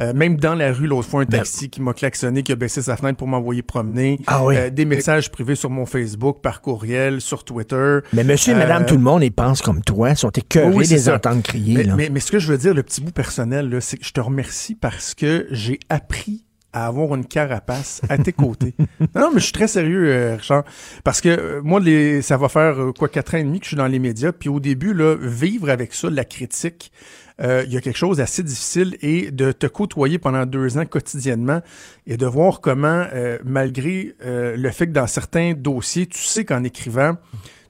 Euh, même dans la rue l'autre fois un taxi qui m'a klaxonné, qui a baissé sa fenêtre pour m'envoyer promener. Ben Ah oui. Euh, des messages privés sur mon Facebook, par courriel, sur Twitter. Mais monsieur et Euh, madame, tout le monde, ils pensent comme toi. Sont écœurés oui, les ça. entendre crier. Mais, là. mais, mais ce que je veux dire, le petit bout personnel, c'est que je te remercie parce que j'ai appris à avoir une carapace à tes côtés. Non, non, mais je suis très sérieux, euh, Richard. Parce que euh, moi, les, ça va faire euh, quoi quatre ans et demi que je suis dans les médias. Puis au début, là, vivre avec ça, la critique, euh, il y a quelque chose d'assez difficile et de te côtoyer pendant deux ans quotidiennement et de voir comment, euh, malgré euh, le fait que dans certains dossiers, tu sais qu'en écrivant,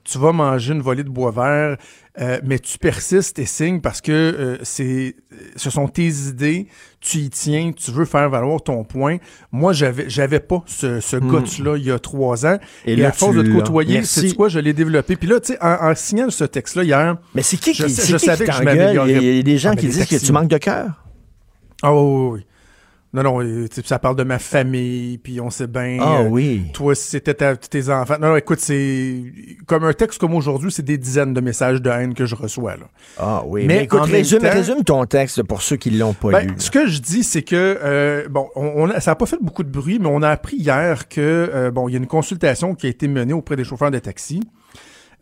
tu vas manger une volée de bois vert, euh, mais tu persistes et signes parce que euh, c'est, ce sont tes idées, tu y tiens, tu veux faire valoir ton point. Moi, j'avais, j'avais pas ce, ce guts-là il y a trois ans. Et Et, là, à force de te côtoyer, c'est quoi, je l'ai développé. Puis là, tu sais, en, en signant ce texte-là hier, Mais c'est qui Je qui, c'est je qui savais qui que je? Il y a- des gens Ah, qui disent que tu manques de cœur. ah oui, oui, oui. Non, non, euh, ça parle de ma famille, puis on sait bien. Ah euh, oui. Toi, si c'était ta- tes enfants. Non, non, écoute, c'est comme un texte comme aujourd'hui, c'est des dizaines de messages de haine que je reçois. Là. Ah oui. Mais Mais, écoute, résume, temps- résume ton texte pour ceux qui l'ont pas Ben, lu. ce que je dis, c'est que euh, bon, on, on a- ça n'a pas fait beaucoup de bruit, mais on a appris hier que euh, bon, il y a une consultation qui a été menée auprès des chauffeurs de taxi.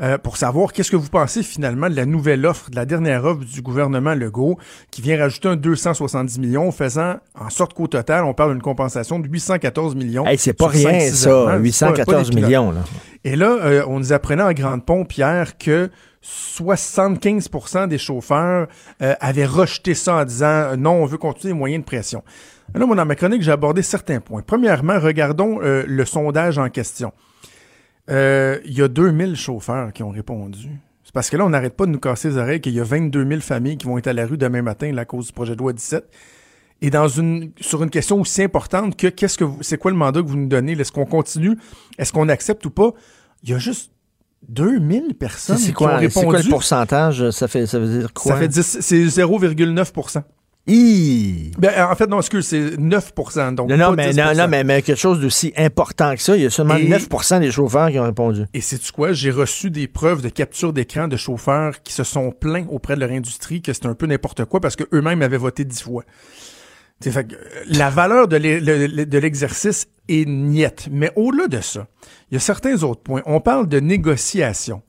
Euh, pour savoir qu'est-ce que vous pensez finalement de la nouvelle offre, de la dernière offre du gouvernement Legault, qui vient rajouter un 270 millions, faisant en sorte qu'au total, on parle d'une compensation de 814 millions. Hey, c'est pas rien, ça, 814 millions. Là. Et là, euh, on nous apprenait en grande pompe hier que 75% des chauffeurs euh, avaient rejeté ça en disant non, on veut continuer les moyens de pression. Là, moi, dans ma chronique, j'ai abordé certains points. Premièrement, regardons le sondage en question. Euh, il y a 2000 chauffeurs qui ont répondu. C'est parce que là, on n'arrête pas de nous casser les oreilles qu'il y a 22 000 familles qui vont être à la rue demain matin à cause du projet de loi 17. Et dans une, sur une question aussi importante que qu'est-ce que c'est quoi le mandat que vous nous donnez? Est-ce qu'on continue? Est-ce qu'on accepte ou pas? Il y a juste 2000 personnes qui ont répondu. C'est quoi le pourcentage? Ça, fait, ça veut dire quoi? Ça fait c'est 0,9 ben, en fait, non, excuse, c'est 9 donc Non, non, mais, non, mais, quelque chose d'aussi important que ça, il y a seulement 9% des chauffeurs qui ont répondu. Et c'est quoi? J'ai reçu des preuves de capture d'écran de chauffeurs qui se sont plaints auprès de leur industrie que c'était un peu n'importe quoi parce qu'eux-mêmes avaient voté 10 fois. Fait la valeur de l'exercice est niette. Mais au-delà de ça, il y a certains autres points. On parle de négociation.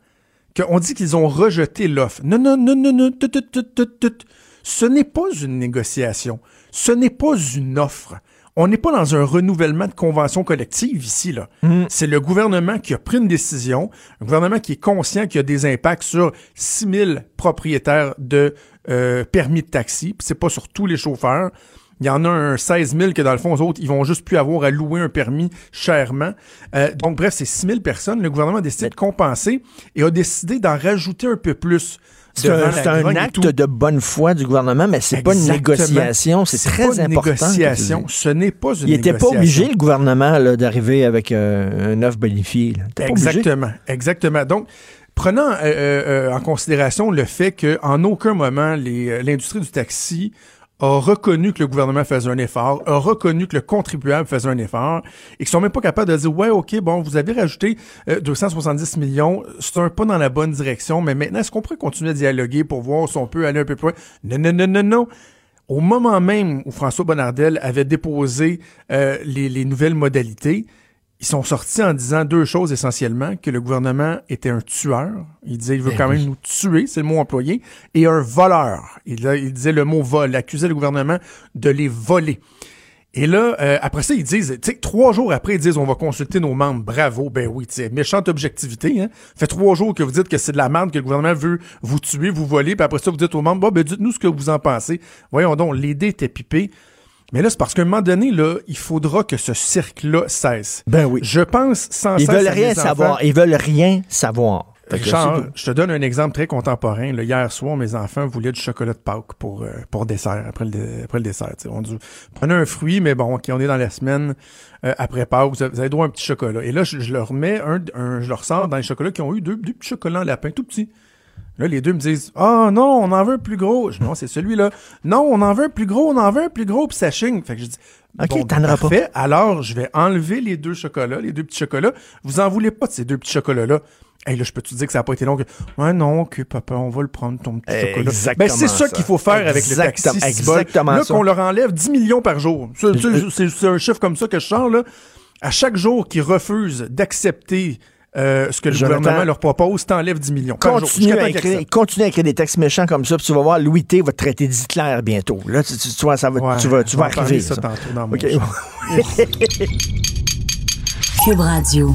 On dit qu'ils ont rejeté l'offre. Non, non, non, non, non, tout, tout, tout, tout, tout. Ce n'est pas une négociation. Ce n'est pas une offre. On n'est pas dans un renouvellement de convention collective ici. là. Mm. C'est le gouvernement qui a pris une décision, un gouvernement qui est conscient qu'il y a des impacts sur 6 000 propriétaires de euh, permis de taxi. C'est pas sur tous les chauffeurs. Il y en a un 16 000 que dans le fond, aux autres, ils vont juste plus avoir à louer un permis chèrement. Euh, donc bref, c'est 6 000 personnes. Le gouvernement a décidé de compenser et a décidé d'en rajouter un peu plus. C'est un, acte de bonne foi du gouvernement, mais c'est pas une négociation. C'est très pas une important. Négociation. Ce n'est pas une Il n'était pas obligé, le gouvernement, d'arriver avec euh, un offre bonifié. Exactement. Exactement. Donc, prenant euh, euh, en considération le fait qu'en aucun moment, l'industrie du taxi a reconnu que le gouvernement faisait un effort, a reconnu que le contribuable faisait un effort, et qu'ils sont même pas capables de dire, ouais, OK, bon, vous avez rajouté 270 euh, millions, c'est un pas dans la bonne direction, mais maintenant, est-ce qu'on pourrait continuer à dialoguer pour voir si on peut aller un peu plus loin? Non, non, non, non, non. Au moment même où François Bonnardel avait déposé euh, les, les nouvelles modalités, ils sont sortis en disant deux choses essentiellement, que le gouvernement était un tueur, il disait il veut ben quand même nous tuer, c'est le mot employé, et un voleur. Il, il disait le mot vol, il accusait le gouvernement de les voler. Et là, euh, après ça, ils disent, tu sais, trois jours après, ils disent, on va consulter nos membres. Bravo, ben oui, tu sais, méchante objectivité. Hein? Fait trois jours que vous dites que c'est de la merde, que le gouvernement veut vous tuer, vous voler, puis après ça, vous dites aux membres, bon, ben dites-nous ce que vous en pensez. Voyons donc, l'idée était pipée. Mais là, c'est parce qu'à un moment donné, là, il faudra que ce cercle-là cesse. Ben oui. Je pense sans Ils veulent rien savoir. Ils veulent rien savoir. Je te donne un exemple très contemporain. hier soir, mes enfants voulaient du chocolat de Pâques pour, euh, pour dessert, après le, après le dessert. On dit, prenez un fruit, mais bon, qui on est dans la semaine euh, après Pâques, vous avez, droit à un petit chocolat. Et là, je, leur mets un, je leur sors dans les chocolats qui ont eu deux, deux petits chocolats en lapin, tout petits. Là, les deux me disent Ah oh, non, on en veut un plus gros. Je dis Non, c'est celui-là. Non, on en veut un plus gros, on en veut un plus gros, puis ça chigne. Fait que je dis OK, bon, auras pas. Alors, je vais enlever les deux chocolats, les deux petits chocolats. Vous en voulez pas de ces deux petits chocolats-là. Hey, là, je peux te dire que ça n'a pas été long. Ouais, non, ok, papa, on va le prendre, ton petit chocolat. Ben, c'est ça, qu'il faut faire avec le taxi. Exactement Là, qu'on leur enlève 10 millions par jour. C'est un chiffre comme ça que je sors, là. À chaque jour qu'ils refusent d'accepter euh, ce que le gouvernement leur propose, t'enlèves 10 millions. Continue, à écrire, continue à écrire des textes méchants comme ça, puis tu vas voir, Louis T va te traiter d'Hitler bientôt. Là, tu, tu, vois, ça va, tu vas, tu vas arriver. ça, tantôt dans mon okay. Cube Radio.